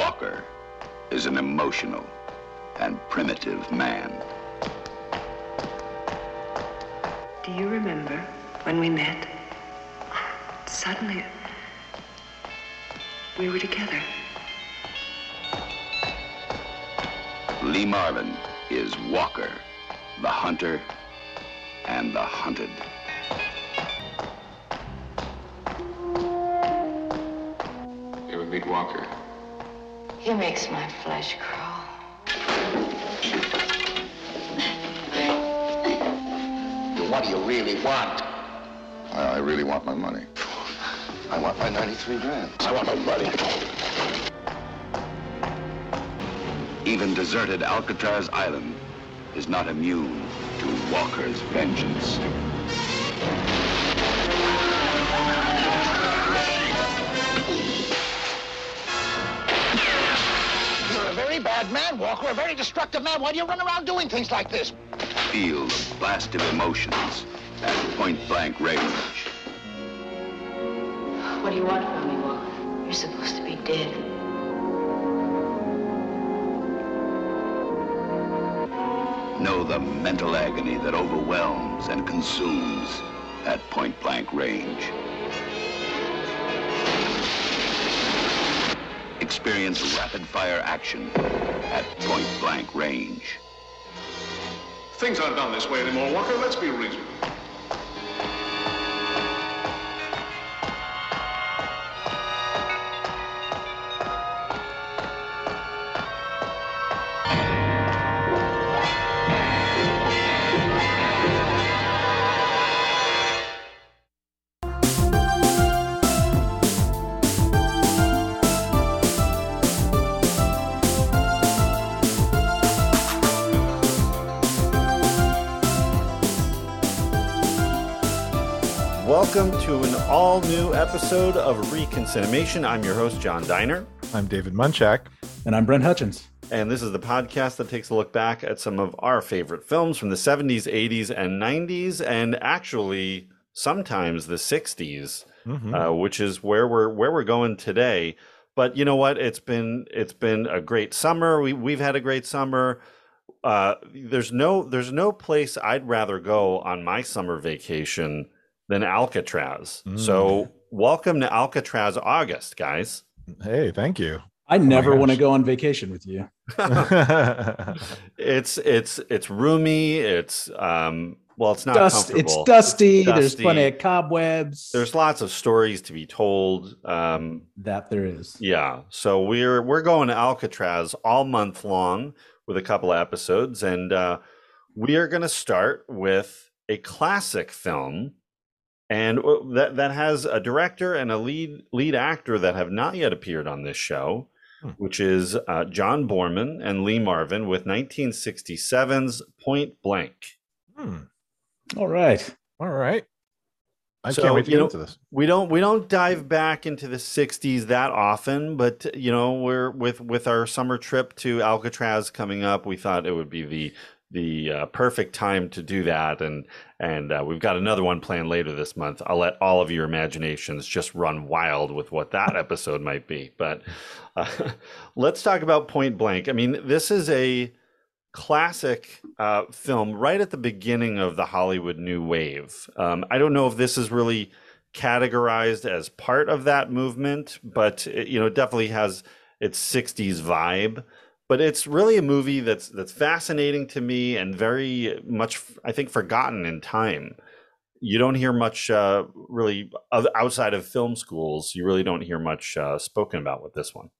Walker is an emotional and primitive man. Do you remember when we met? Suddenly, we were together. Lee Marvin is Walker, the hunter and the hunted. You ever meet Walker? He makes my flesh crawl. What do you really want? I, I really want my money. I want my 93 grand. I want my money. Even deserted Alcatraz Island is not immune to Walker's vengeance. Bad man, Walker. A very destructive man. Why do you run around doing things like this? Feel the blast of emotions at point blank range. What do you want from me, Walker? You're supposed to be dead. Know the mental agony that overwhelms and consumes at point blank range. Experience rapid fire action at point blank range. Things aren't done this way anymore, Walker. Let's be reasonable. Episode of Reconcinimation. I'm your host, John Diner, I'm David Munchak. And I'm Brent Hutchins. and this is the podcast that takes a look back at some of our favorite films from the 70s, 80s, and 90s, and actually sometimes the 60s, Mhm. uh, which is where we're where we're going today. But you know what? It's been it's been a great summer. We we've had a great summer. Uh, there's no there's no place I'd rather go on my summer vacation than Alcatraz. So welcome to Alcatraz August, guys. hey, thank you. I never want to go on vacation with you. it's it's it's roomy. It's um well, it's not Dust. It's comfortable. dusty. There's plenty of cobwebs. There's lots of stories to be told. Um, that there is. yeah, so we're we're going to Alcatraz all month long with a couple of episodes, and uh, we are going to start with a classic film, and that that has a director and a lead lead actor that have not yet appeared on this show, Hmm. which is uh, John Boorman and Lee Marvin with 1967's Point Blank. Hmm. All right. All right. I So, can't wait to get know- into this. we don't we don't dive back into the 60s that often but you know we're with with our summer trip to alcatraz coming up we thought it would be the the uh, perfect time to do that and and uh, we've got another one planned later this month i'll let all of your imaginations just run wild with what that episode might be but uh, let's talk about point blank i mean this is a classic uh, film right at the beginning of the Hollywood New Wave. Um, I don't know if this is really categorized as part of that movement, but it, you know, it definitely has its '60s vibe. But it's really a movie that's that's fascinating to me and very much, I think, forgotten in time. You don't hear much uh, really outside of film schools. You really don't hear much uh, spoken about with this one.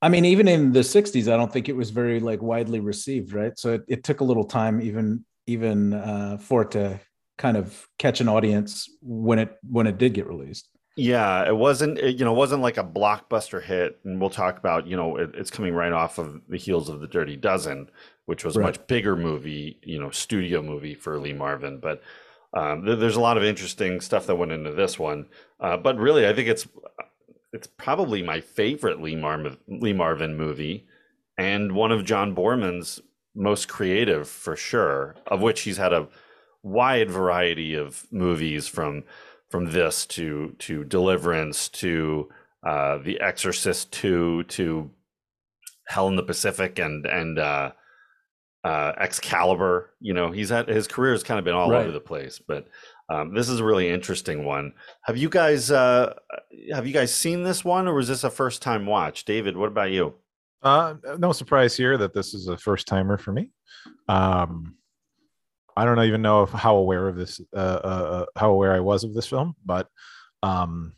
I mean, even in the '60s, I don't think it was very like widely received, right? So it, it took a little time, even even uh, for it to kind of catch an audience when it when it did get released. Yeah, it wasn't it, you know, it wasn't like a blockbuster hit and we'll talk about, you know, it, it's coming right off of the heels of The Dirty Dozen, which was a much bigger movie, you know, studio movie for Lee Marvin, but um, there, there's a lot of interesting stuff that went into this one. Uh, but really, I think it's it's probably my favorite Lee Marvin Lee Marvin movie and one of John Boorman's most creative for sure, of which he's had a wide variety of movies from from this to to Deliverance to uh, The Exorcist two to Hell in the Pacific and and uh, uh, Excalibur. You know, he's had his career has kind of been all Right. over the place, but um, this is a really interesting one. Have you guys uh, have you guys seen this one, or was this a first time watch? David, what about you? Uh, no surprise here that this is a first timer for me. Um, I don't even know if how aware of this, uh, uh, uh, how aware I was of this film, but um,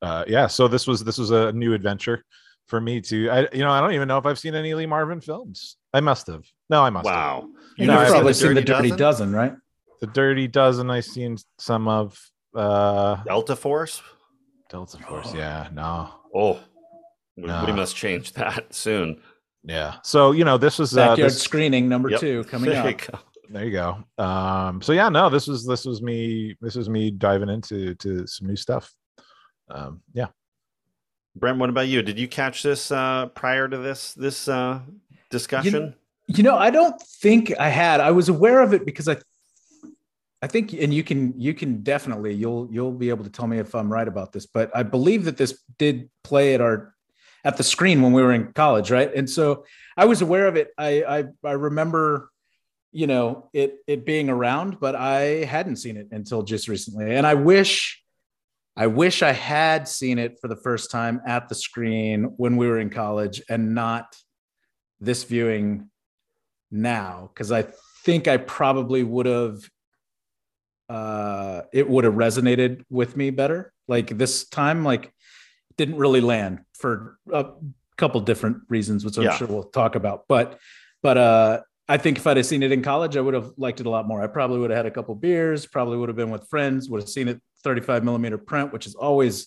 uh, yeah. So this was this was a new adventure for me to. I you know I don't even know if I've seen any Lee Marvin films. I must have. No, I must. have. Wow, You've No, I've seen probably The seen the Dirty Dirty Dozen? Dozen, right? The Dirty Dozen. I've seen some of. Uh, Delta Force. Delta Force. Yeah. No. Oh, we, we must change that soon. Yeah. So you know this was uh, Backyard this, screening number Yep. two coming There you up. Go. there you go um so yeah no this was this was me this was me diving into to some new stuff um yeah Brent, what about you? Did you catch this uh, prior to this this uh, discussion? You know, I don't think I had. I was aware of it because I, I think, and you can you can definitely you'll you'll be able to tell me if I'm right about this, but I believe that this did play at our at the screen when we were in college, right? And so I was aware of it. I I, I remember, you know, it it being around, but I hadn't seen it until just recently, and I wish. I wish I had seen it for the first time at the screen when we were in college and not this viewing now because I think I probably would have uh it would have resonated with me better. Like this time, like didn't really land for a couple different reasons, which I'm Yeah. sure we'll talk about. But but uh I think if I'd have seen it in college, I would have liked it a lot more. I probably would have had a couple beers, probably would have been with friends, would have seen it 35 millimeter print, which is always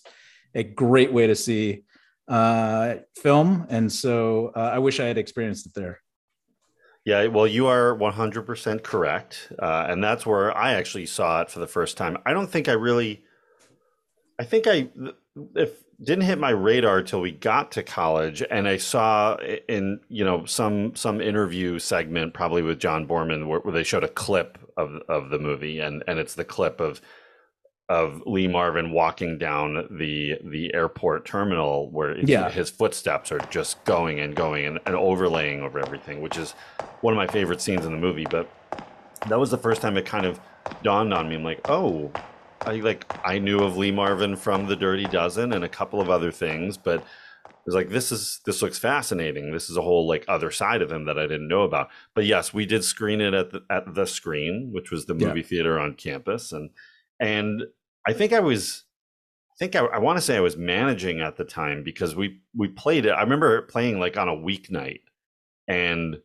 a great way to see uh, film. And so uh, I wish I had experienced it there. Yeah, well, you are 100% correct. Uh, and that's where I actually saw it for the first time. I don't think I really, I think I, if didn't hit my radar till we got to college and I saw in, you know, some, some interview segment, probably with John Boorman, where, where they showed a clip of, of the movie and, and it's the clip of, of Lee Marvin walking down the the airport terminal where Yeah. his footsteps are just going and going and, and overlaying over everything, which is one of my favorite scenes in the movie. But that was the first time it kind of dawned on me. I'm like, oh, I like I knew of Lee Marvin from The Dirty Dozen and a couple of other things, but it was like this is this looks fascinating. This is a whole like other side of him that I didn't know about. But yes, we did screen it at the at the screen, which was the Yeah. movie theater on campus, and and I think I was I think I, I want to say I was managing at the time because we we played it. I remember it playing like on a weeknight, and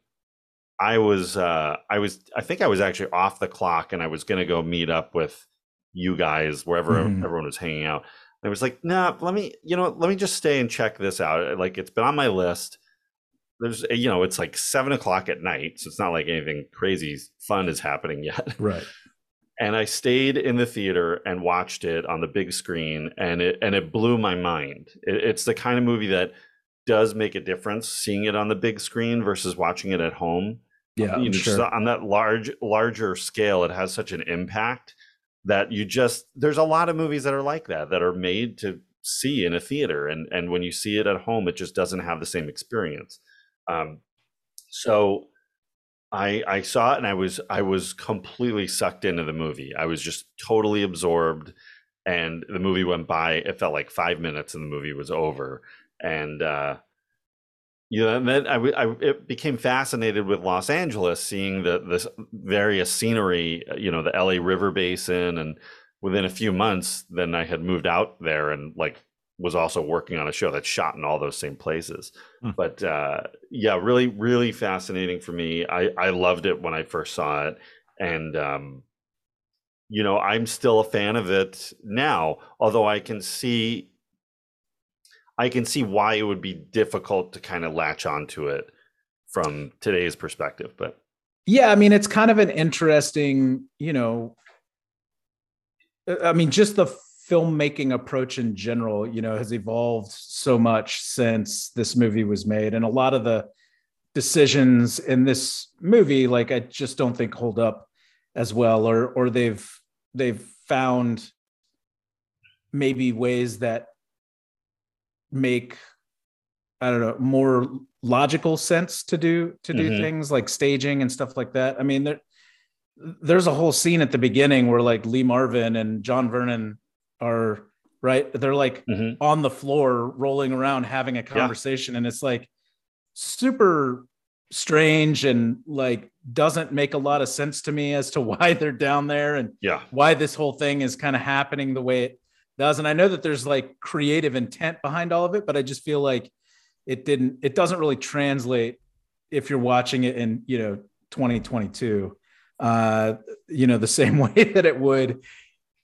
I was uh, I was I think I was actually off the clock, and I was gonna go meet up with you guys wherever Mhm. everyone was hanging out. I was like, nah, let me you know let me just stay and check this out. Like it's been on my list. There's you know it's like seven o'clock at night, so it's not like anything crazy fun is happening yet Right. and I stayed in the theater and watched it on the big screen, and it and it blew my mind. It, it's the kind of movie that does make a difference seeing it on the big screen versus watching it at home. Yeah. You know, sure. on that large larger scale, it has such an impact that you just there's a lot of movies that are like that that are made to see in a theater, and and when you see it at home, it just doesn't have the same experience. Um, so I I saw it and I was I was completely sucked into the movie. I was just totally absorbed and the movie went by it felt like 5 minutes and the movie was over and uh you know and then I it became fascinated with Los Angeles seeing the this various scenery uh, you know the LA River Basin and within a few months then I had moved out there and like was also working on a show that's shot in all those same places. Hmm. but uh yeah really really fascinating for me. I i loved it when i first saw it. And um you know i'm still a fan of it now although i can see i can see why it would be difficult to kind of latch onto it from today's perspective but Yeah, I mean, it's kind of an interesting, you know, I mean, just the filmmaking approach in general, you know, has evolved so much since this movie was made. And a lot of the decisions in this movie, like I just don't think hold up as well, or or they've they've found maybe ways that make I don't know more logical sense to do to do Mhm. things like staging and stuff like that. I mean, there there's a whole scene at the beginning where like Lee Marvin and John Vernon are right. They're like Mhm. on the floor rolling around having a conversation, and it's like super strange and like doesn't make a lot of sense to me as to why they're down there and Yeah. why this whole thing is kind of happening the way it does. And I know that there's like creative intent behind all of it, but I just feel like it didn't, it doesn't really translate if you're watching it in, you know, 2022, uh, you know, the same way that it would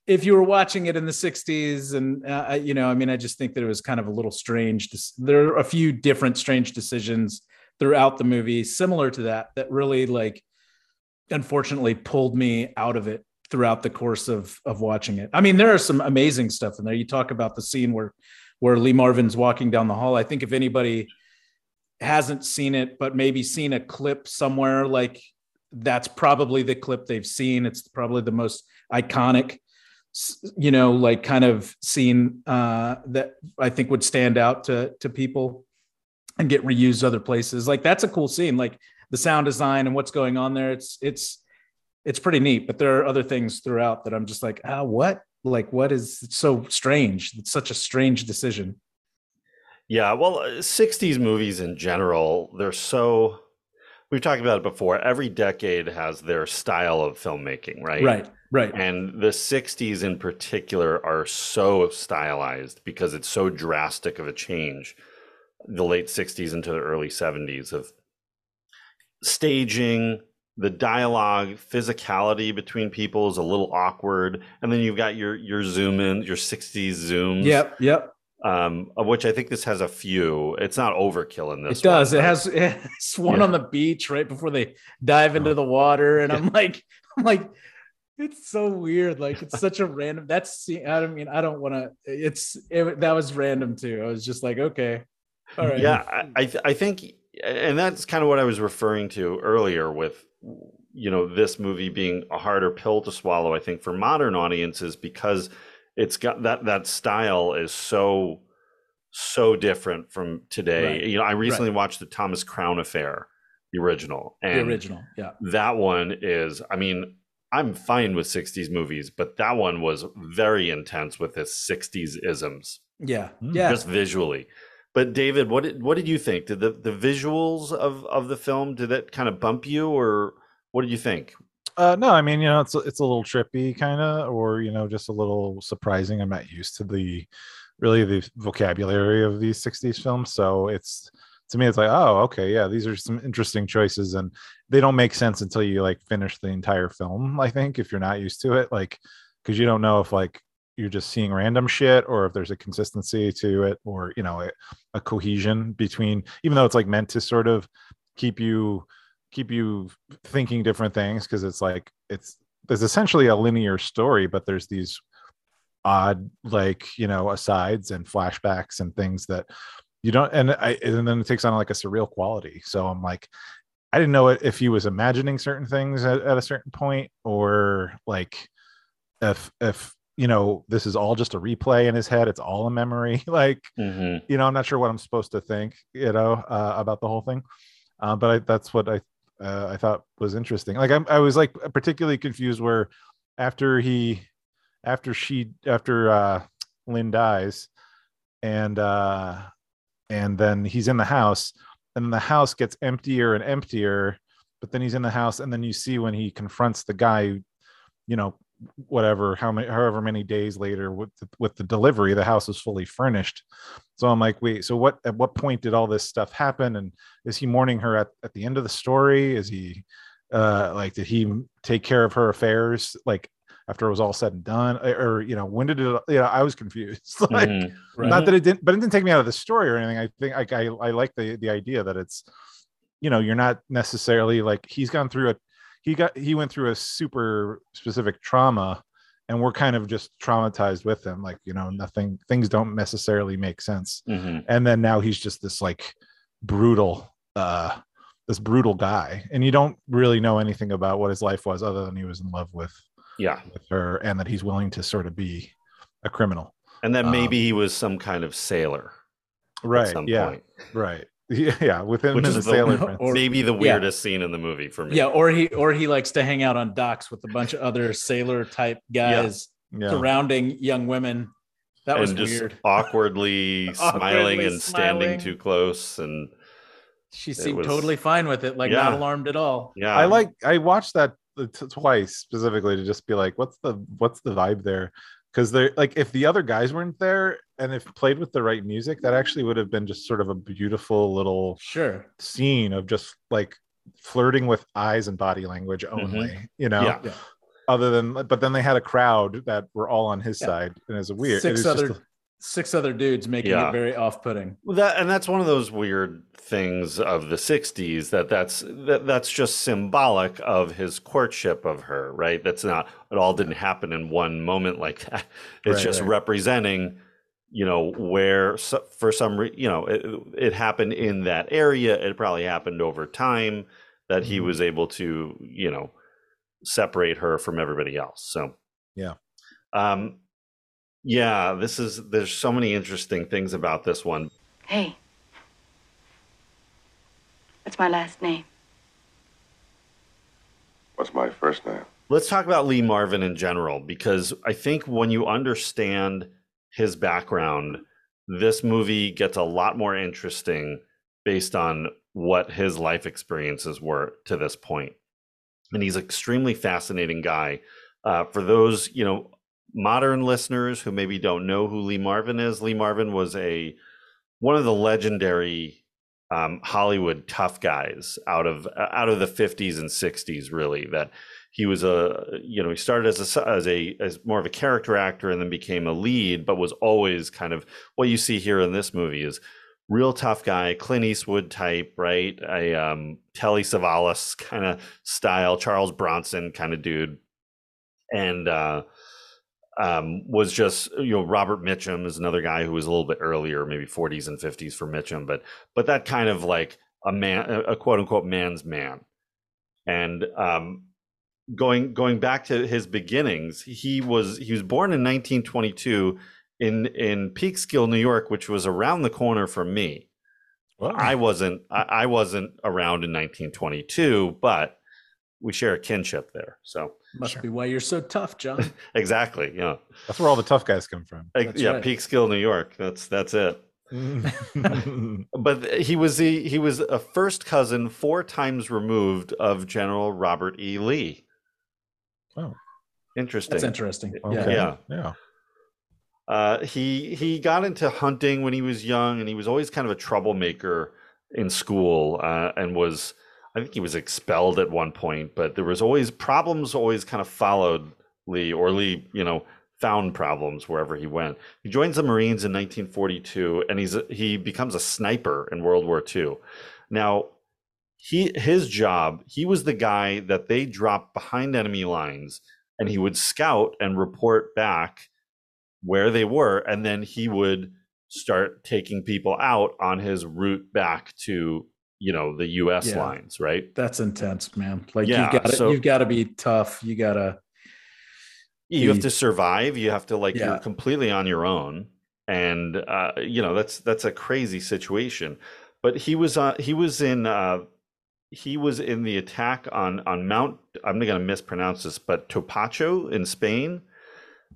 if you were watching it in the 60s. And, uh, you know, I mean, I just think that it was kind of a little strange. There are a few different strange decisions throughout the movie, similar to that, that really like, unfortunately pulled me out of it throughout the course of of watching it. I mean, there are some amazing stuff in there. You talk about the scene where where Lee Marvin's walking down the hall. I think if anybody hasn't seen it, but maybe seen a clip somewhere, like that's probably the clip they've seen. It's probably the most iconic, you know, like kind of scene uh, that I think would stand out to to people and get reused other places. Like that's a cool scene. Like the sound design and what's going on there. It's it's it's pretty neat. But there are other things throughout that I'm just like, ah, what? Like what is it's so strange? It's such a strange decision. Yeah, well, uh, 60s movies in general, they're so we've talked about it before. Every decade has their style of filmmaking, right? Right. Right. And the 60s in particular are so stylized because it's so drastic of a change. The late 60s into the early 70s of staging, the dialogue, physicality between people is a little awkward. And then you've got your your zoom in, your 60s zooms. Yep. Yep. Um, of which I think this has a few. It's not overkill in this. It does. one, It has it's one Yeah. on the beach right before they dive into the water, and I'm like, I'm like, it's so weird. Like it's such a random. That's I don't mean I don't want to. It's it, that was random too. I was just like, okay, all right. Yeah, I I think, and that's kind of what I was referring to earlier with, you know, this movie being a harder pill to swallow. I think for modern audiences because it's got that that style is so so different from today. Right. You know, I recently Right. watched the Thomas Crown Affair, the original, and the original. Yeah. that one is. I mean. I'm fine with 60s movies, but that one was very intense with its 60s isms Yeah. Mm. Yeah. just visually. But David, what did what did you think? Did the, the visuals of, of the film did that kind of bump you, or what did you think? Uh, no, I mean, you know, it's it's a little trippy, kind of, or you know, just a little surprising. I'm not used to the really the vocabulary of these '60s films, so it's to me, it's like, oh, okay, yeah, these are some interesting choices, and they don't make sense until you like finish the entire film. I think if you're not used to it, like, because you don't know if like you're just seeing random shit or if there's a consistency to it or you know a, a cohesion between even though it's like meant to sort of keep you keep you thinking different things because it's like it's there's essentially a linear story but there's these odd like you know asides and flashbacks and things that you don't and i and then it takes on like a surreal quality. So i'm like i didn't know if he was imagining certain things at, at a certain point or like if if you know this is all just a replay in his head it's all a memory like Mm-hmm. you know i'm not sure what i'm supposed to think you know uh, about the whole thing uh, but I, that's what i uh, i thought was interesting like I'm, i was like particularly confused where after he after she after uh lynn dies and uh and then he's in the house and the house gets emptier and emptier but then he's in the house and then you see when he confronts the guy you know whatever how many however many days later with the, with the delivery the house is fully furnished. So i'm like wait so what at what point did all this stuff happen? And is he mourning her at, at the end of the story? Is he uh like did he take care of her affairs like after it was all said and done? Or, or, you know when did it you know i was confused. Like Mhm. Right. not that it didn't but it didn't take me out of the story or anything. I think like i i like the the idea that it's you know you're not necessarily like he's gone through a he got he went through a super specific trauma and we're kind of just traumatized with him like you know nothing things don't necessarily make sense Mhm. and then now he's just this like brutal uh this brutal guy and you don't really know anything about what his life was other than he was in love with Yeah, with her and that he's willing to sort of be a criminal and then Um, maybe he was some kind of sailor. right. some Yeah. point. Right. Yeah. Yeah. With him Which and is the the- sailor friends. Or- Maybe the yeah. weirdest scene in the movie for me. Yeah, or he or he likes to hang out on docks with a bunch of other sailor type guys yeah. surrounding young women. That was and just weird. awkwardly, smiling Awkwardly and standing too close and She seemed was- totally fine with it, like Yeah. not alarmed at all. yeah I like I watched that twice specifically to just be like, what's the what's the vibe there? Because they're like, if the other guys weren't there and if played with the right music, that actually would have been just sort of a beautiful little Sure. scene of just like flirting with eyes and body language mm-hmm. only. You know, Yeah. Yeah. other than but then they had a crowd that were all on his Yeah. side, and it's a weird. Six it was other just six other dudes making Yeah. it very off-putting. Well, that and that's one of those weird things of the 60s that that's that, that's just symbolic of his courtship of her right that's not it all didn't happen in one moment like that it's Right, just right. representing you know where for some re- you know it, it happened in that area it probably happened over time that he Mhm. was able to you know separate her from everybody else so Yeah. um yeah this is there's so many interesting things about this one Hey. That's my last name. What's my first name? Let's talk about Lee Marvin in general, because I think when you understand his background, this movie gets a lot more interesting based on what his life experiences were to this point. And he's an extremely fascinating guy. Uh, for those, you know, modern listeners who maybe don't know who Lee Marvin is, Lee Marvin was a one of the legendary um, Hollywood tough guys out of out of the 50s and 60s, really. That he was a you know he started as a as a as more of a character actor and then became a lead, but was always kind of what you see here in this movie is real tough guy, Clint Eastwood type, right? A um, Telly Savalas kind of style, Charles Bronson kind of dude, and uh, um, was just you know Robert Mitchum is another guy who was a little bit earlier, maybe 40s and 50s for Mitchum, but but that kind of like a man, a quote unquote man's man, and um, going going back to his beginnings, he was he was born in 1922 in in Peekskill, New York, which was around the corner from me. Well, I wasn't I, I wasn't around in 1922, but we share a kinship there. So Must be why you're so tough, John. exactly, yeah, That's where all the tough guys come from. Like, That's yeah, right. Peekskill, New York. That's that's it. But he was the he was a first cousin four times removed of General Robert E. Lee. Oh. interesting. That's interesting. okay. Yeah. Yeah. Yeah. Uh, he he got into hunting when he was young, and he was always kind of a troublemaker in school, uh, and was I think he was expelled at one point. But there was always problems. Always kind of followed Lee, or Lee, you know, found problems wherever he went. He joins the Marines in 1942, and he's he becomes a sniper in World War II. Now, he his job he was the guy that they dropped behind enemy lines, and he would scout and report back where they were and then he would start taking people out on his route back to you know the US Yeah. lines right That's intense, man. Like Yeah, you've got to so- you've got to be tough. You got to you have to survive you have to like you're completely on your own and uh you know that's that's a crazy situation but he was uh he was in uh he was in the attack on on Mount I'm not going to mispronounce this but Topacho in Saipan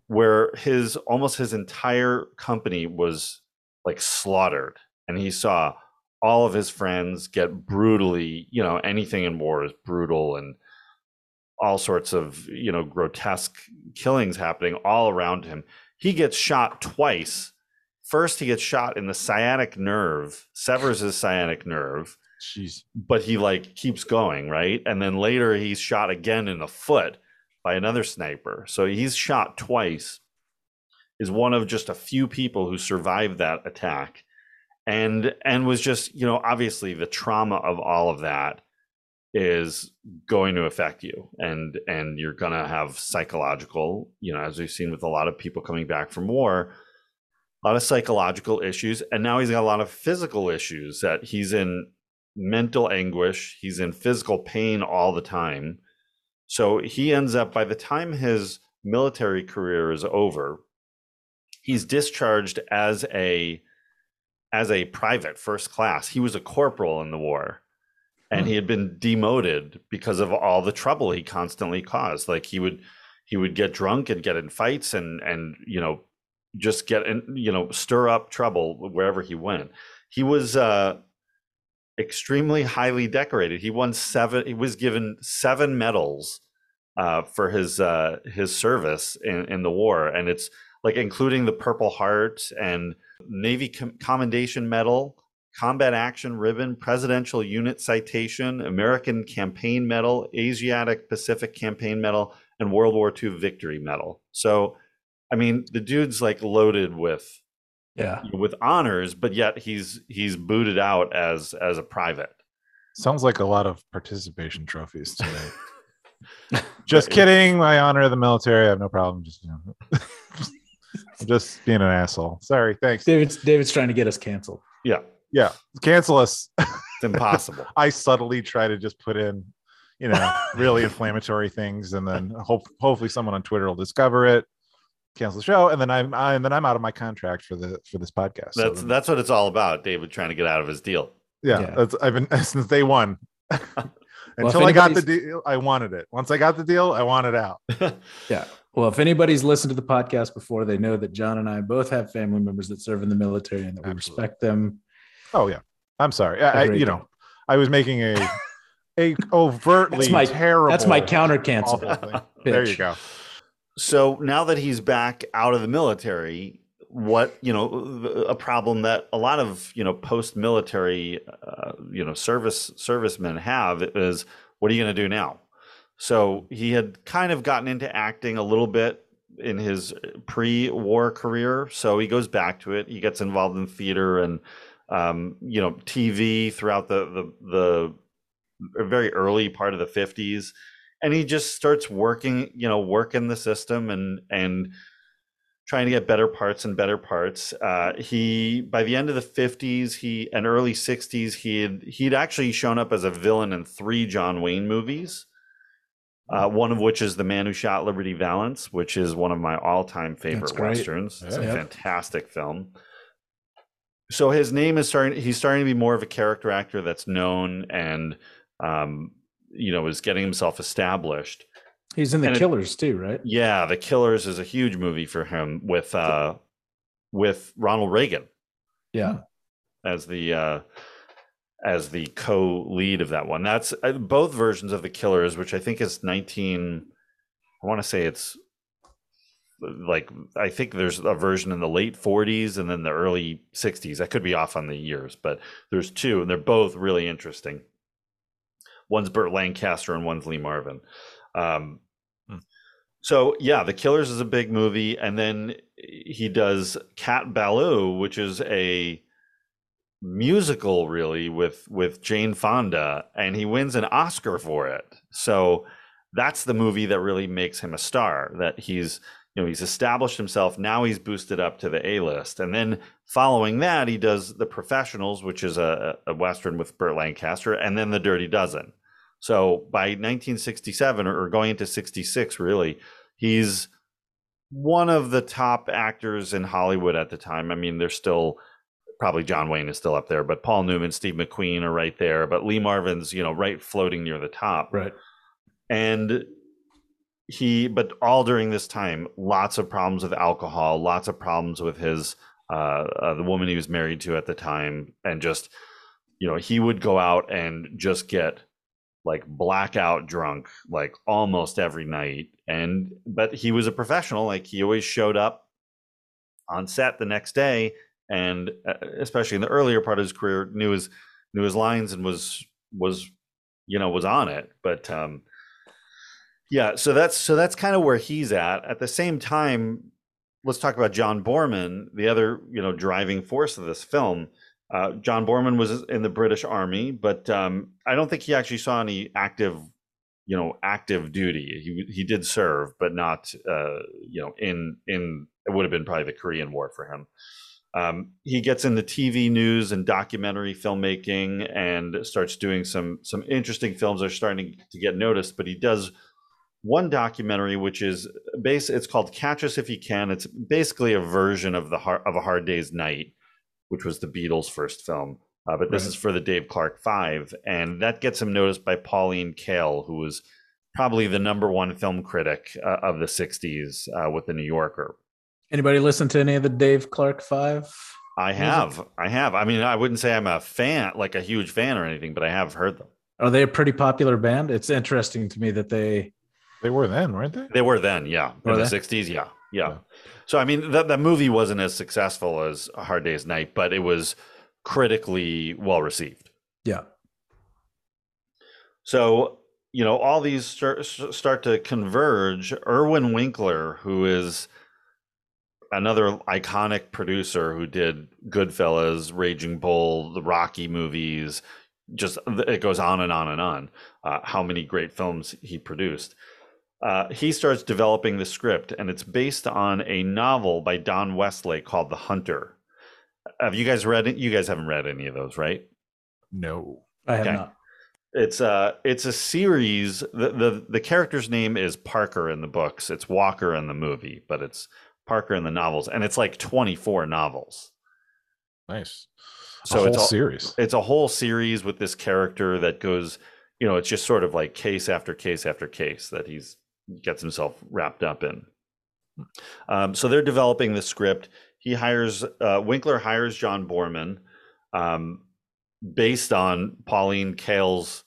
where his almost his entire company was like slaughtered and he saw all of his friends get brutally you know anything in war is brutal and all sorts of you know grotesque killings happening all around him. He gets shot twice. First he gets shot in the sciatic nerve severs his sciatic nerve Jeez. but he like keeps going right? And then later he's shot again in the foot by another sniper. So he's shot twice is one of just a few people who survived that attack and and was just you know obviously the trauma of all of that is going to affect you and and you're going to have psychological you know as we've seen with a lot of people coming back from war a lot of psychological issues. And now he's got a lot of physical issues that he's in mental anguish. He's in physical pain all the time. So he ends up by the time his military career is over he's discharged as a as a private first class. He was a corporal in the war. And he had been demoted because of all the trouble he constantly caused. Like he would he would get drunk and get in fights and and you know just get in you know stir up trouble wherever he went. He was uh extremely highly decorated. He won seven he was given seven medals uh for his uh his service in in the war and it's like including the Purple Heart and Navy Com- Commendation Medal, Combat Action Ribbon, Presidential Unit Citation, American Campaign Medal, Asiatic Pacific Campaign Medal, and World War II Victory Medal. So, I mean, the dude's like loaded with Yeah. with honors, but yet he's he's booted out as as a private. Sounds like a lot of participation trophies to me. just kidding. I honor the military. I have no problem. Just you know, I'm just being an asshole. Sorry. Thanks. David's David's trying to get us canceled. Yeah, Yeah. Cancel us. it's impossible. I subtly try to just put in, you know, really inflammatory things, and then hope hopefully someone on Twitter will discover it, cancel the show, and then I'm I, and then I'm out of my contract for the for this podcast. That's then- that's what it's all about. David trying to get out of his deal. yeah, yeah. That's I've been since day one. if Until I got the deal, I wanted it. Once I got the deal, I wanted out. Yeah. Well, if anybody's listened to the podcast before, they know that John and I both have family members that serve in the military and that we Absolutely. respect them. Oh yeah, I'm sorry. I, I you know, I was making a a overtly That's my- terrible. That's my counter cancel. There you go. So now that he's back out of the military, what you know, a problem that a lot of you know post-military, uh, you know, service servicemen have is, what are you going to do now? So he had kind of gotten into acting a little bit in his pre-war career. So he goes back to it. He gets involved in theater and um, you know TV throughout the the the very early part of the 50s and he just starts working you know working the system and and trying to get better parts and better parts uh, he by the end of the 50s he and early 60s he had he'd actually shown up as a villain in three john wayne movies uh, one of which is the man who shot liberty valance which is one of my all-time favorite westerns. It's a fantastic film. So his name is starting he's starting to be more of a character actor that's known and um, you know is getting himself established. He's in the And it- Killers too, right? yeah the killers is a huge movie for him with uh with ronald reagan. Yeah. as the uh as the co-lead of that one. That's uh, both versions of the killers which i think is 19 i want to say it's like i think there's a version in the late 40s and then the early 60s i could be off on the years but there's two and they're both really interesting. One's burt lancaster and one's lee marvin. Um Hmm. so yeah the killers is a big movie and then he does cat ballou which is a musical really with with Jane Fonda and he wins an Oscar for it. So that's the movie that really makes him a star that he's you know he's established himself now he's boosted up to the A-list and then following that he does The Professionals which is a, a western with Burt Lancaster and then The Dirty Dozen. So by 1967 or going into 66 really he's one of the top actors in Hollywood at the time. I mean there's still probably John Wayne is still up there, but Paul Newman, Steve McQueen are right there. But Lee Marvin's, you know, right floating near the top. Right. And he, but all during this time, lots of problems with alcohol, lots of problems with his, uh, uh, the woman he was married to at the time. And just, you know, he would go out and just get like blackout drunk, like almost every night. And, but he was a professional. Like he always showed up on set the next day and uh, especially in the earlier part of his career knew his knew his lines and was was you know was on it. But um yeah so that's so that's kind of where he's at. At the same time let's talk about john boorman the other you know driving force of this film. Uh, john boorman was in the british army but um i don't think he actually saw any active you know active duty. He he did serve but not uh you know in in it would have been probably the korean war for him um, he gets in the TV news and documentary filmmaking and starts doing some some interesting films that are starting to get noticed. But he does one documentary which is base. It's called Catch Us If You Can. It's basically a version of the of a Hard Day's Night, which was the Beatles' first film. Uh, but this Right. is for the Dave Clark Five, and that gets him noticed by Pauline Kael, who was probably the number one film critic uh, of the '60s uh, with the New Yorker. Anybody listen to any of the Dave Clark Five? I have, I have. I mean, I wouldn't say I'm a fan, like a huge fan or anything, but I have heard them. Are they a pretty popular band? It's interesting to me that they. They were then, weren't they? They were then, yeah, Were in the '60s, yeah, yeah. Yeah. So I mean, that that movie wasn't as successful as A Hard Day's Night, but it was critically well received. Yeah. So you know, all these start, start to converge. Irwin Winkler, who is another iconic producer who did Goodfellas, Raging Bull, the Rocky movies, just it goes on and on and on. Uh, how many great films he produced. Uh, he starts developing the script, and it's based on a novel by Don Westlake called The Hunter. Have you guys read it? You guys haven't read any of those, right? No. I have Okay. not. It's a it's a series. The, the the character's name is Parker in the books. It's Walker in the movie, but it's Parker in the novels, and it's like twenty four novels. Nice. So it's a whole it's all- series. It's a whole series with this character that goes, you know, it's just sort of like case after case after case that he's gets himself wrapped up in. Um, so they're developing the script. He hires uh, Winkler hires John Boorman, um, based on Pauline Kael's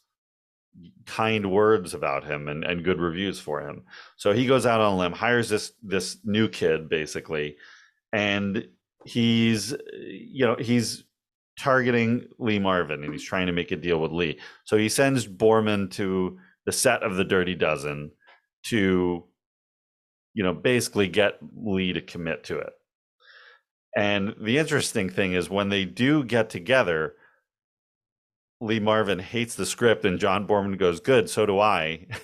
kind words about him and, and good reviews for him. So he goes out on a limb, hires this this new kid basically, and he's you know he's targeting Lee Marvin and he's trying to make a deal with Lee. So he sends Boorman to the set of the Dirty Dozen to you know basically get Lee to commit to it. And the interesting thing is when they do get together, Lee Marvin hates the script and John Boorman goes, "Good, so do I."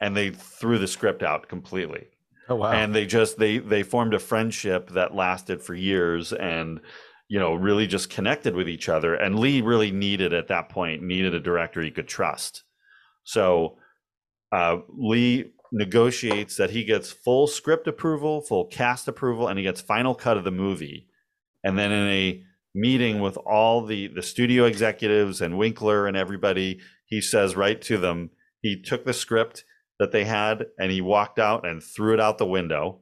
And they threw the script out completely Oh wow. and they just they they formed a friendship that lasted for years and you know really just connected with each other and lee really needed at that point needed a director he could trust so uh, lee negotiates that he gets full script approval full cast approval and he gets final cut of the movie and then in a meeting with all the the studio executives and winkler and everybody he says right to them he took the script that they had and he walked out and threw it out the window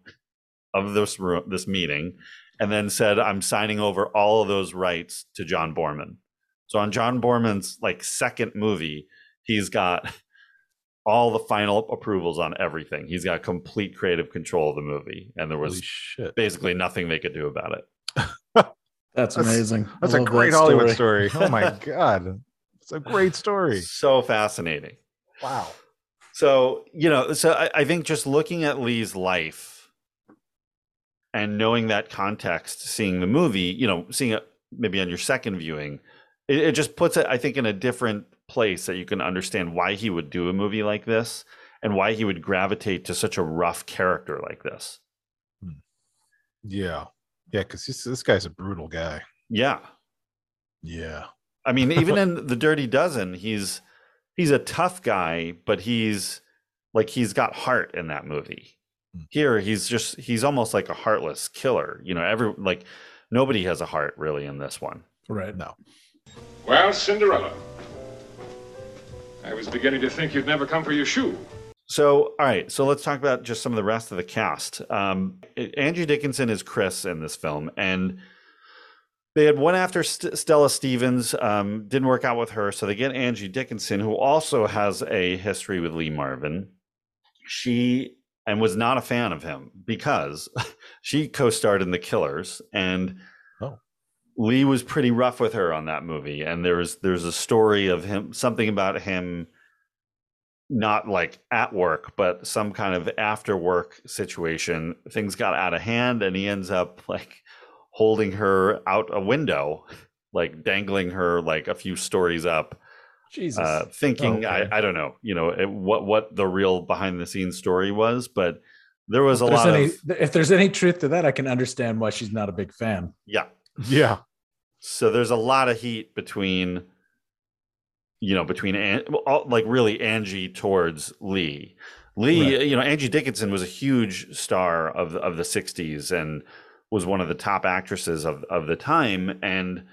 of this room this meeting and then said i'm signing over all of those rights to john boorman. So on john boorman's like second movie he's got all the final approvals on everything. He's got complete creative control of the movie and there was basically nothing they could do about it That's, That's- amazing. I That's a love that great Hollywood story. Oh my god. It's a great story. so fascinating Wow. So, you know, so I, I think just looking at Lee's life and knowing that context, seeing the movie, you know, seeing it maybe on your second viewing, it, it just puts it, I think, in a different place that you can understand why he would do a movie like this and why he would gravitate to such a rough character like this. Hmm. Yeah. Yeah, because this, this guy's a brutal guy. Yeah. Yeah. I mean, even in The Dirty Dozen, he's he's a tough guy, but he's like he's got heart in that movie. Hmm. Here, he's just he's almost like a heartless killer. You know, every like nobody has a heart really in this one. Right. No. Well, Cinderella. I was beginning to think you'd never come for your shoe. So, all right, so let's talk about just some of the rest of the cast. Um, Angie Dickinson is Chris in this film, and they had one after St- Stella Stevens. Um, didn't work out with her, so they get Angie Dickinson, who also has a history with Lee Marvin. She and was not a fan of him because she co-starred in The Killers, and Oh. Lee was pretty rough with her on that movie. And there was there's a story of him, something about him not like at work, but some kind of after work situation. Things got out of hand, and he ends up like holding her out a window, like dangling her like a few stories up, Jesus. uh, thinking Okay. I, I don't know, you know, it, what what the real behind the scenes story was, but there was a if, there's lot any, of if there's any truth to that, I can understand why she's not a big fan. yeah. Yeah. So there's a lot of heat between, you know, between An- all- like really Angie towards Lee. Lee, Right. you know, Angie Dickinson was a huge star of the, of the '60s and was one of the top actresses of of the time, and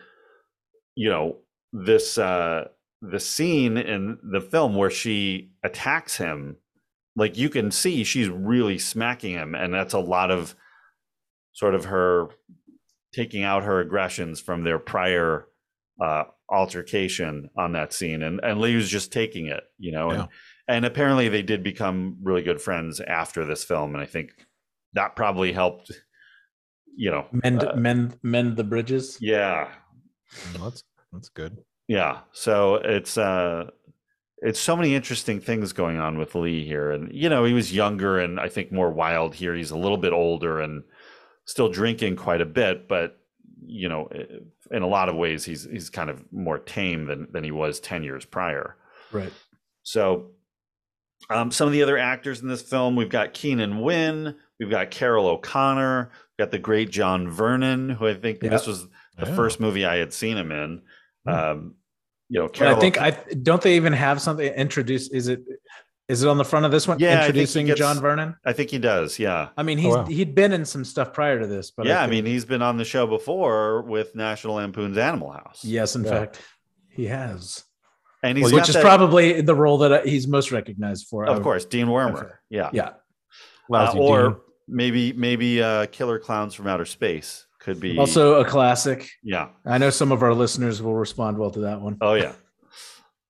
you know this uh, the scene in the film where she attacks him, like you can see she's really smacking him, and that's a lot of sort of her taking out her aggressions from their prior uh, altercation on that scene, and and Lee was just taking it, you know, and Yeah. and apparently they did become really good friends after this film, and I think that probably helped, you know, Mend uh, mend mend the bridges. yeah, Well, that's that's good. yeah. So it's uh, it's so many interesting things going on with Lee here, and you know, he was younger and I think more wild here. He's a little bit older and still drinking quite a bit, but you know, in a lot of ways, he's he's kind of more tame than than he was ten years prior. Right. So, um, some of the other actors in this film, we've got Keenan Wynn, we've got Carroll O'Connor, we've got the great John Vernon, who I think Yeah. this was the Yeah. first movie I had seen him in. Hmm. Um, you know, But Carroll I think O'Con- I don't they even have something introduced. Is it is it on the front of this one? Yeah, I think he introducing gets- John Vernon. I think he does. Yeah, I mean, Oh, he's wow. he'd been in some stuff prior to this, but yeah. I, think- mean, he's been on the show before with National Lampoon's Animal House. yes, in Yeah. fact, he has, and he's Well, which is that- probably the role that he's most recognized for. Of would- course, Dean Wormer. Okay. Yeah, Yeah, Uh, or Dean. maybe maybe uh, Killer Clowns from Outer Space could be also a classic. yeah. I know some of our listeners will respond well to that one. Oh yeah.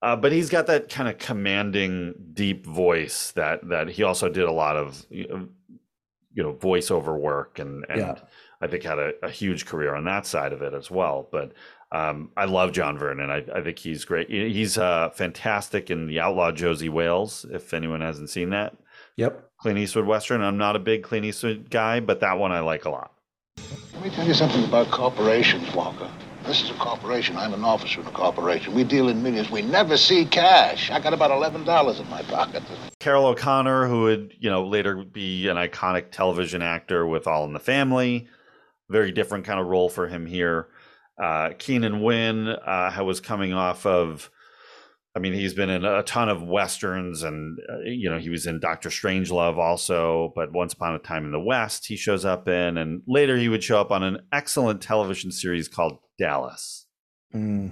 Uh, but he's got that kind of commanding, deep voice that that he also did a lot of, you know, you know, voiceover work, and and Yeah. I think had a, a huge career on that side of it as well. But um, I love John Vernon. I, I think he's great. He's uh, fantastic in the Outlaw Josie Wales. If anyone hasn't seen that Yep. Clint Eastwood Western, I'm not a big Clint Eastwood guy, but that one I like a lot. Let me tell you something about corporations, Walker. This is a corporation. I'm an officer in a corporation. We deal in millions. We never see cash. I got about eleven dollars in my pocket. Carroll O'Connor, who would you know later be an iconic television actor with All in the Family, very different kind of role for him here. Uh, Keenan Wynn uh, was coming off of, I mean, he's been in a ton of westerns, and uh, you know he was in Doctor Strangelove also. But Once Upon a Time in the West, he shows up in, and later he would show up on an excellent television series called Dallas, Mm.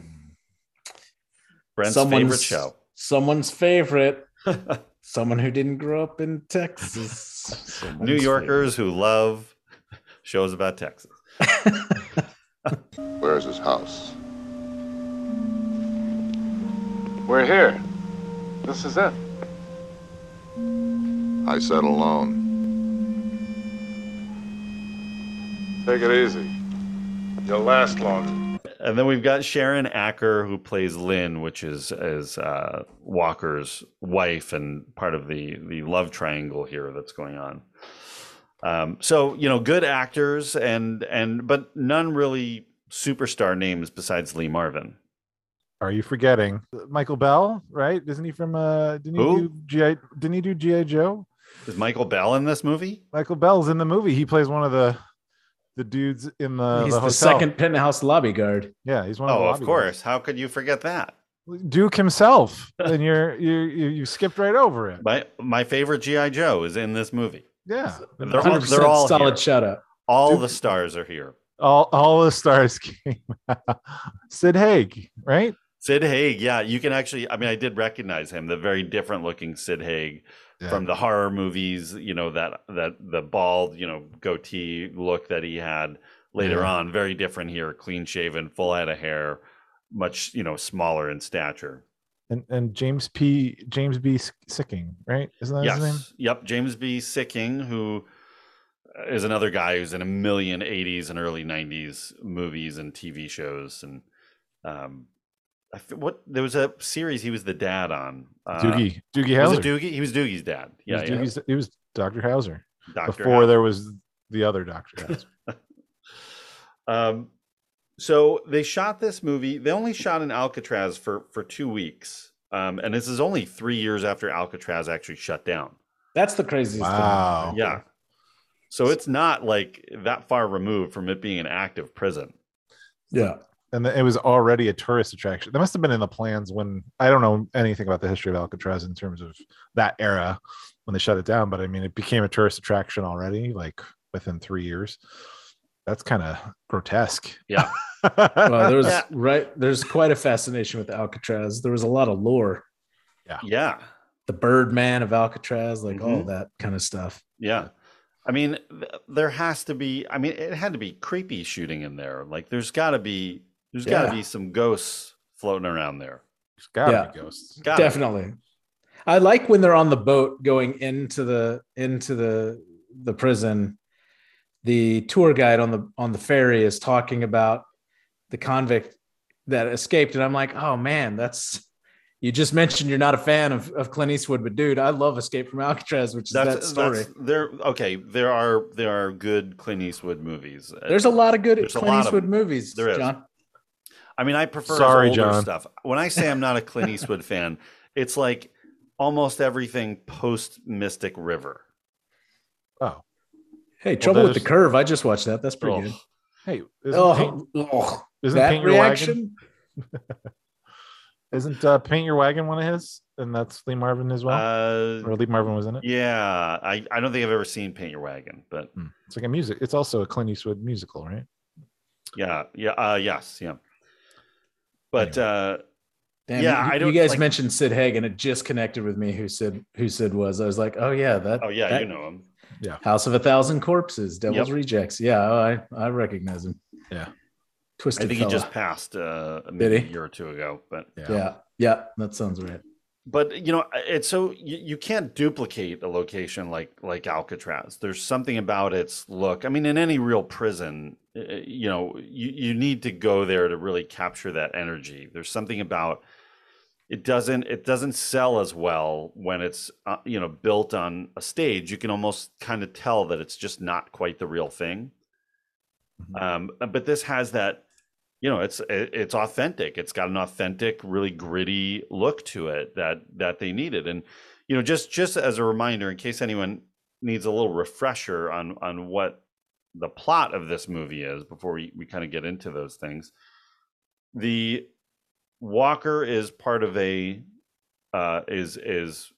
Brent's Someone's- favorite show. Someone's favorite. Someone who didn't grow up in Texas. New Yorkers who love shows about Texas. Where's his house? We're here. This is it. I said alone. Take it easy. You'll last longer. And then we've got Sharon Acker who plays Lynn, which is is uh, Walker's wife and part of the the love triangle here that's going on. Um, so you know, good actors and and but none really superstar names besides Lee Marvin. Are you forgetting Michael Bell? Right? Isn't he from? uh Didn't he do GI? Didn't he do GI Joe? Is Michael Bell in this movie? Michael Bell's in the movie. He plays one of the the dudes in the He's the, the, second penthouse lobby guard. Yeah, he's one. of, Oh, the of lobby course. How could you forget that? Duke himself, and you're you you you skipped right over it. My my favorite GI Joe is in this movie. Yeah, They're all, they're all solid here. shout out. All Duke- the stars are here. all all the stars came. out. Sid Haig, right? Sid Haig, yeah, you can actually. I mean, I did recognize him, the very different looking Sid Haig Yeah. from the horror movies. You know that that the bald, you know, goatee look that he had later Yeah. on. Very different here, clean shaven, full head of hair, much you know smaller in stature. And and James P. James B. Sikking, right? Isn't that his name? Yes, yep. James B. Sikking, who is another guy who's in a million '80s and early '90s movies and TV shows, and um, I f- what there was a series he was the dad on. Uh, Doogie Doogie Was Howser. it Doogie? He was Doogie's dad. He Yeah, was, yeah. He was Dr. Howser Dr. before House. there was the other Dr. Um, so they shot this movie. They only shot in Alcatraz for for two weeks, um, and this is only three years after Alcatraz actually shut down. That's the craziest Wow. thing. Yeah, so it's not like that far removed from it being an active prison. Yeah. And it was already a tourist attraction. That must have been in the plans when I don't know anything about the history of Alcatraz in terms of that era when they shut it down, but I mean, it became a tourist attraction already, like within three years. that's kind of grotesque. Yeah. Well, there was Yeah. right. There's quite a fascination with Alcatraz. There was a lot of lore. Yeah. Yeah. The Birdman of Alcatraz, like all Mhm. that kind of stuff. Yeah. I mean, there has to be, I mean, it had to be creepy shooting in there. Like, there's got to be, there's got to be some ghosts floating around there. There's gotta Yeah. be ghosts. Gotta be. Definitely. I like when they're on the boat going into the into the the prison. The tour guide on the on the ferry is talking about the convict that escaped, and I'm like, oh man, that's you just mentioned you're not a fan of, of Clint Eastwood, but dude, I love Escape from Alcatraz, which is that story. that's there. Okay, there are there are good Clint Eastwood movies. There's a lot of good There's Clint lot of Eastwood movies, There is. John. I mean, I prefer Sorry, older John. stuff. When I say I'm not a Clint Eastwood fan, it's like almost everything post Mystic River. Oh, Hey, Trouble with the there's- Curve. I just watched that. That's pretty Ugh. good. hey, isn't, Oh, paint, ugh. isn't that paint your wagon? reaction. Isn't uh, paint your wagon one of his? And that's Lee Marvin as well. Uh, or Lee Marvin was in it. yeah, I, I don't think I've ever seen Paint Your Wagon, but Hmm. It's like a music. It's also a Clint Eastwood musical, right? yeah, yeah, uh, yes, yeah. But uh, Damn, Yeah, you, I don't- You guys like- mentioned Sid Haig, and it just connected with me. Who Sid? Who Sid was? I was like, oh yeah, that. oh yeah, that you know him. Yeah, House of a Thousand Corpses, Devil's Yep. Rejects. Yeah, oh, I I recognize him. Yeah. Twisted. I think fella. he just passed uh, maybe a year or two ago, but Yeah, yeah, that sounds right. but you know it's so you, you can't duplicate a location like like alcatraz there's something about its look i mean in any real prison you know you, you need to go there to really capture that energy. There's something about it doesn't it doesn't sell as well when it's uh, you know built on a stage. You can almost kind of tell that it's just not quite the real thing. Mhm. um, but this has that you know it's it- it's authentic. It's got an authentic really gritty look to it that that they needed. And you know just just as a reminder in case anyone needs a little refresher on on what the plot of this movie is before we, we kind of get into those things the walker is part of a uh is is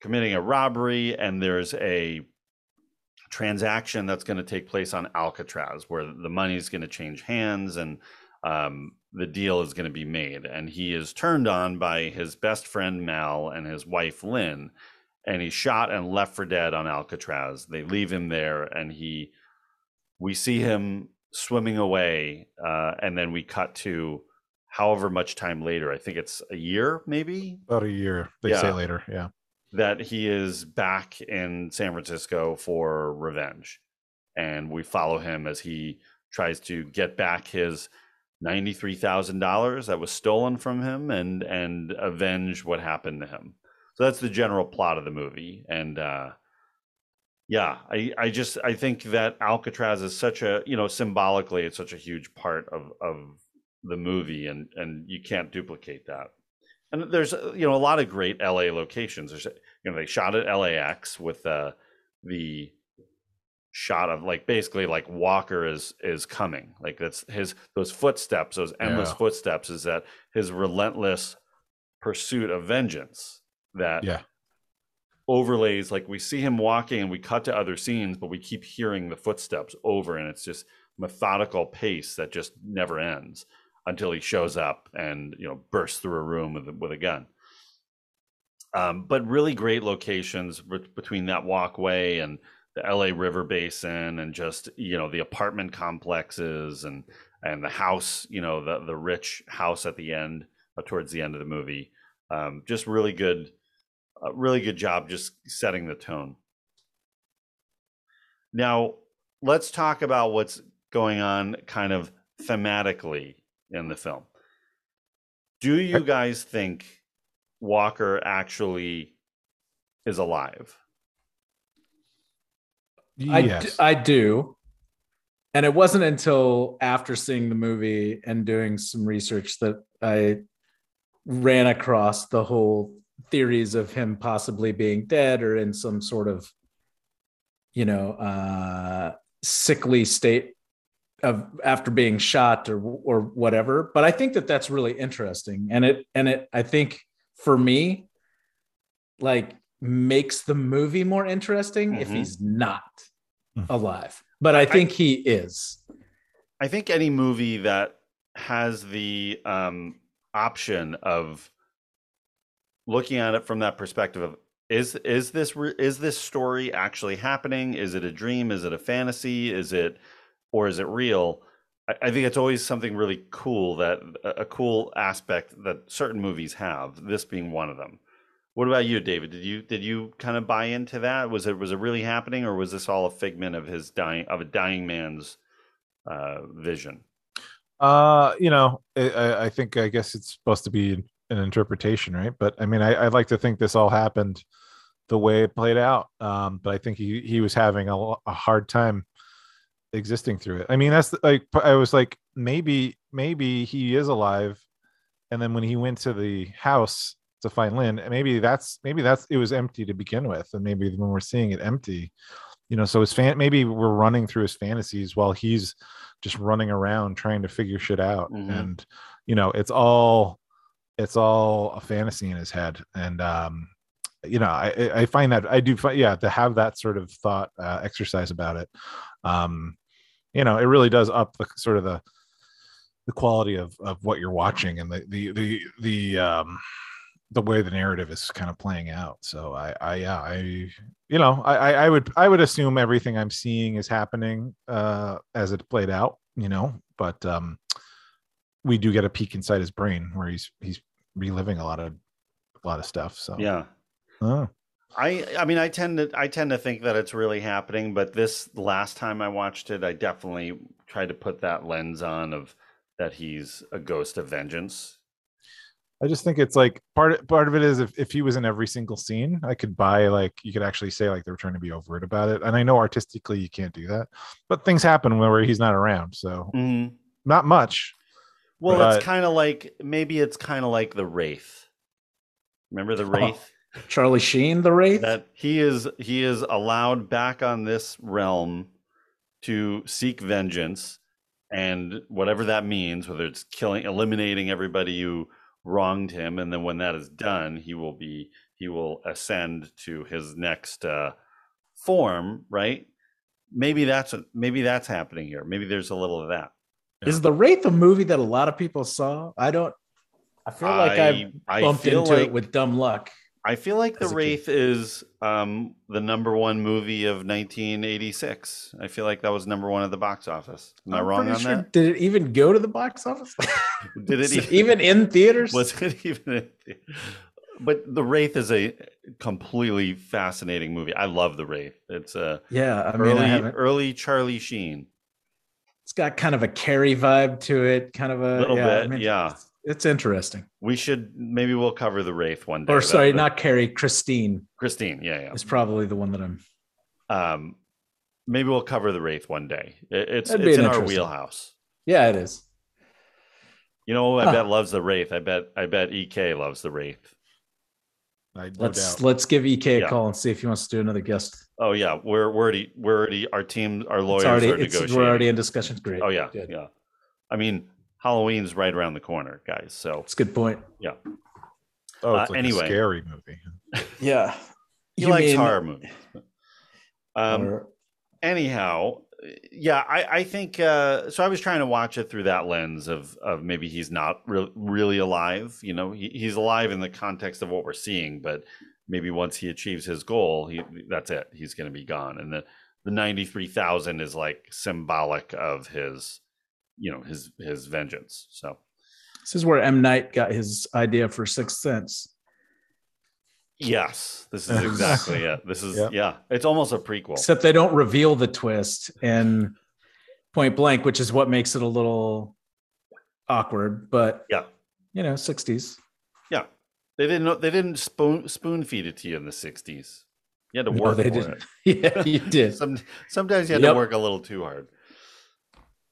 committing a robbery and there's a transaction that's going to take place on alcatraz where the money is going to change hands and um, the deal is going to be made. And he is turned on by his best friend Mal and his wife Lynn, and he's shot and left for dead on Alcatraz. They leave him there, and he, we see him swimming away, uh, and then we cut to however much time later. I think it's a year, maybe About a year. They say later. Yeah. that he is back in San Francisco for revenge. And we follow him as he tries to get back his $93,000 that was stolen from him and and avenge what happened to him. So that's the general plot of the movie and uh yeah, I I just I think that Alcatraz is such a, you know, symbolically it's such a huge part of of the movie and and you can't duplicate that. And there's uh, you know a lot of great LA locations. There's you know they shot at LAX with uh, the shot of like basically like Walker is is coming. Like that's his those footsteps, those endless Yeah. footsteps is that his relentless pursuit of vengeance that Yeah. Overlays like we see him walking and we cut to other scenes but we keep hearing the footsteps over and it's just methodical pace that just never ends until he shows up and you know bursts through a room with a, with a gun. Um, but really great locations bet- between that walkway and the LA River Basin and just you know the apartment complexes and and the house you know the the rich house at the end uh, towards the end of the movie. Um, just really good a really good job just setting the tone. Now, let's talk about what's going on kind of thematically in the film. Do you guys think Walker actually is alive? I, d- yes. I do. And it wasn't until after seeing the movie and doing some research that I ran across the whole theories of him possibly being dead or in some sort of, you know, uh, sickly state of after being shot or or whatever. But I think that that's really interesting, and it and it I think for me, like makes the movie more interesting if Mhm. he's not Mhm. alive. But I think he is. I think any movie that has the um, option of looking at it from that perspective of is is this is this story actually happening? Is it a dream? Is it a fantasy? Is it or is it real? I, I think it's always something really cool that a, cool aspect that certain movies have. This being one of them. What about you, David? Did you did you kind of buy into that? Was it was it really happening, or was this all a figment of his dying of a dying man's uh, vision? Uh, you know, I, I think I guess it's supposed to be an interpretation, right? But I mean, I, I'd like to think this all happened the way it played out. Um, but I think he he was having a, a hard time existing through it. I mean, that's the- like I was like maybe maybe he is alive, and then when he went to the house to find Lynn, maybe that's maybe that's it was empty to begin with, and maybe when we're seeing it empty, you know, so his fan maybe we're running through his fantasies while he's just running around trying to figure shit out, Mhm. and you know, it's all it's all a fantasy in his head, and um, you know, I I find that I do find yeah to have that sort of thought uh, exercise about it, um, you know, it really does up the sort of the the quality of of what you're watching and the the the the um the way the narrative is kind of playing out. So i i yeah i you know I- i would i would assume everything i'm seeing is happening uh as it played out you know but um we do get a peek inside his brain where he's he's reliving a lot of a lot of stuff so Yeah. oh. I I mean I tend to I tend to think that it's really happening, but this last time I watched it, I definitely tried to put that lens on of that he's a ghost of vengeance. I just think it's like part part of it is if, if he was in every single scene, I could buy like you could actually say like they were trying to be overt about it. And I know artistically you can't do that, but things happen where he's not around. So Mm-hmm. not much. Well, But- it's kind of like maybe it's kind of like the Wraith. Remember the Oh. Wraith? Charlie Sheen, the Wraith. That he is he is allowed back on this realm to seek vengeance and whatever that means, whether it's killing eliminating everybody who wronged him, and then when that is done, he will be he will ascend to his next uh form, right? Maybe that's maybe that's happening here. Maybe there's a little of that. Is the Wraith a movie that a lot of people saw? I don't. I feel like I, I bumped feel into like- it with dumb luck. I feel like The a kid. Wraith is um, the number one movie of 1986. I feel like that was number one at the box office. Am I I'm wrong on sure- that? Did it even go to the box office? Did it even, even in theaters? was it even? The- But The Wraith is a completely fascinating movie. I love The Wraith. It's a yeah, I mean, early I early Charlie Sheen. It's got kind of a Carrie vibe to it, kind of a Little yeah, I bit, mean, yeah. It's, it's interesting. We should maybe we'll cover The Wraith one day. Or sorry, that- not Carrie. Christine Christine. Yeah, yeah. is probably the one that I'm. Um, maybe we'll cover The Wraith one day. It- it's That'd it's in our wheelhouse. Yeah, it is. You know, I Huh. bet loves the Wraith. I bet I bet Ek loves the Wraith. I, no let's doubt. let's give Ek Yeah. a call and see if he wants to do another guest. Oh yeah, we're we're already we're already our team our lawyers already are negotiating. we're already in discussions. Great. oh yeah, Good. yeah. I mean, Halloween's right around the corner, guys. So It's a good point. yeah, oh, it's uh, like anyway. a scary movie. Yeah. he likes horror movies. Um, or- anyhow, yeah, I I think uh, so. I was trying to watch it through that lens of of maybe he's not re- really alive. You know, he, he's alive in the context of what we're seeing, but maybe once he achieves his goal, he that's it. He's going to be gone, and the the ninety three thousand is like symbolic of his, you know, his his vengeance. So this is where M Night got his idea for Sixth Sense. yes, this is exactly it. This is Yeah. yeah, it's almost a prequel. Except they don't reveal the twist in Point Blank, which is what makes it a little awkward. But yeah, you know, sixties. yeah. They didn't they didn't spoon spoon feed it to you in the '60s. You had to No, work they for didn't. it. Yeah, you did. Some sometimes you had Yep. to work a little too hard.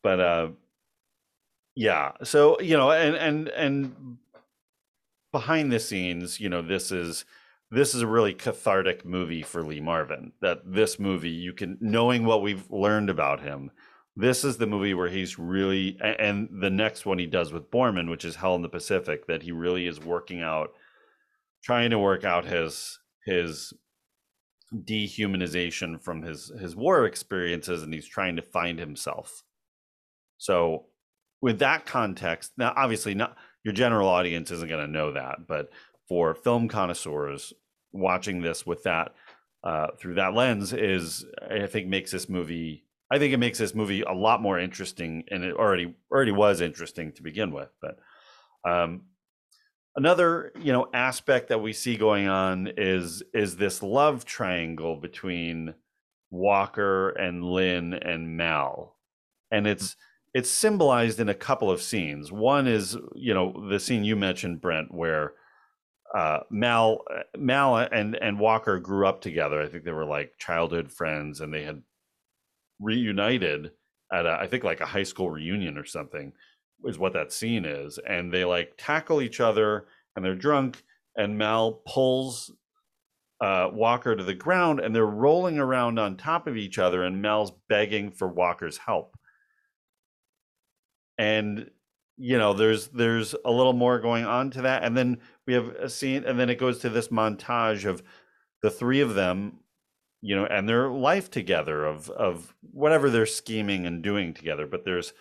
But uh yeah, so you know, and and and behind the scenes, you know, this is this is a really cathartic movie for Lee Marvin. That this movie, you can knowing what we've learned about him, this is the movie where he's really and the next one he does with Boorman, which is Hell in the Pacific, that he really is working out trying to work out his his dehumanization from his his war experiences and he's trying to find himself So, with that context, now obviously not your general audience isn't going to know that, but for film connoisseurs watching this with that uh, through that lens is, I think, makes this movie. I think it makes this movie a lot more interesting, and it already already was interesting to begin with. But um, another you know aspect that we see going on is is this love triangle between Walker and Lynn and Mal, and it's it's symbolized in a couple of scenes. One is you know the scene you mentioned, Brent, where uh, Mal Mal and and Walker grew up together. I think they were like childhood friends, and they had reunited at a, I think like a high school reunion or something is what that scene is. And they like tackle each other, and they're drunk, and Mal pulls uh, Walker to the ground, and they're rolling around on top of each other, and Mal's begging for Walker's help. And you know there's there's a little more going on to that and then we have a scene and then it goes to this montage of the three of them you know and their life together of of whatever they're scheming and doing together but there's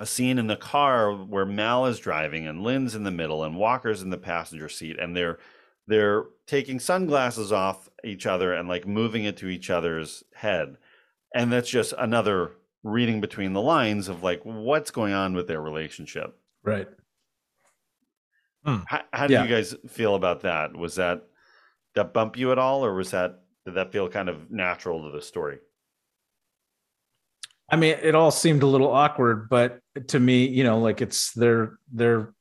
a scene in the car where Mal is driving and Lynn's in the middle and Walker's in the passenger seat and they're they're taking sunglasses off each other and like moving it to each other's head and that's just another reading between the lines of like what's going on with their relationship. Right. Hmm. How, how do Yeah. you guys feel about that? Was that that bump you at all, or was that did that feel kind of natural to the story? I mean, it all seemed a little awkward, but to me, you know, like it's they're they're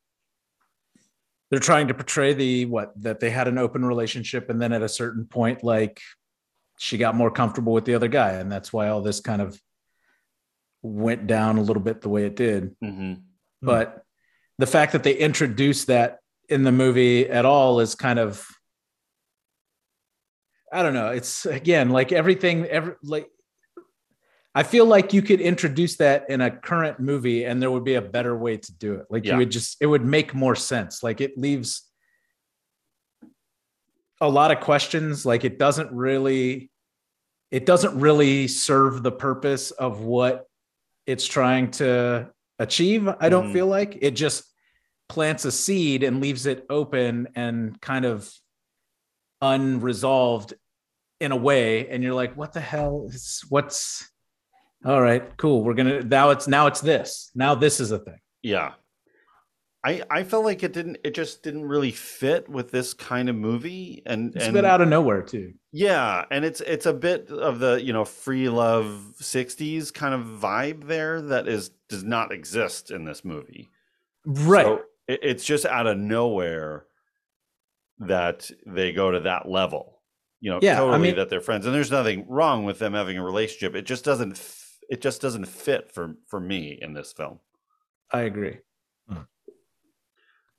they're trying to portray the what that they had an open relationship, and then at a certain point, like she got more comfortable with the other guy, and that's why all this kind of went down a little bit the way it did. Mm-hmm. But the fact that they introduced that in the movie at all is kind of I don't know. It's again like everything every like I feel like you could introduce that in a current movie and there would be a better way to do it. Like Yeah. you would just it would make more sense. Like it leaves a lot of questions like it doesn't really it doesn't really serve the purpose of what it's trying to achieve. I don't Mhm. feel like it just plants a seed and leaves it open and kind of unresolved in a way and you're like what the hell is what's all right cool we're gonna now it's now it's this now this is a thing Yeah. I I felt like it didn't it just didn't really fit with this kind of movie and it's and a bit out of nowhere too yeah, and it's it's a bit of the, you know, free love 60s kind of vibe there that is does not exist in this movie. right So it, it's just out of nowhere that they go to that level. You know, Yeah, I totally mean- that they're friends, and there's nothing wrong with them having a relationship. It just doesn't. F- It just doesn't fit for for me in this film. i agree hmm.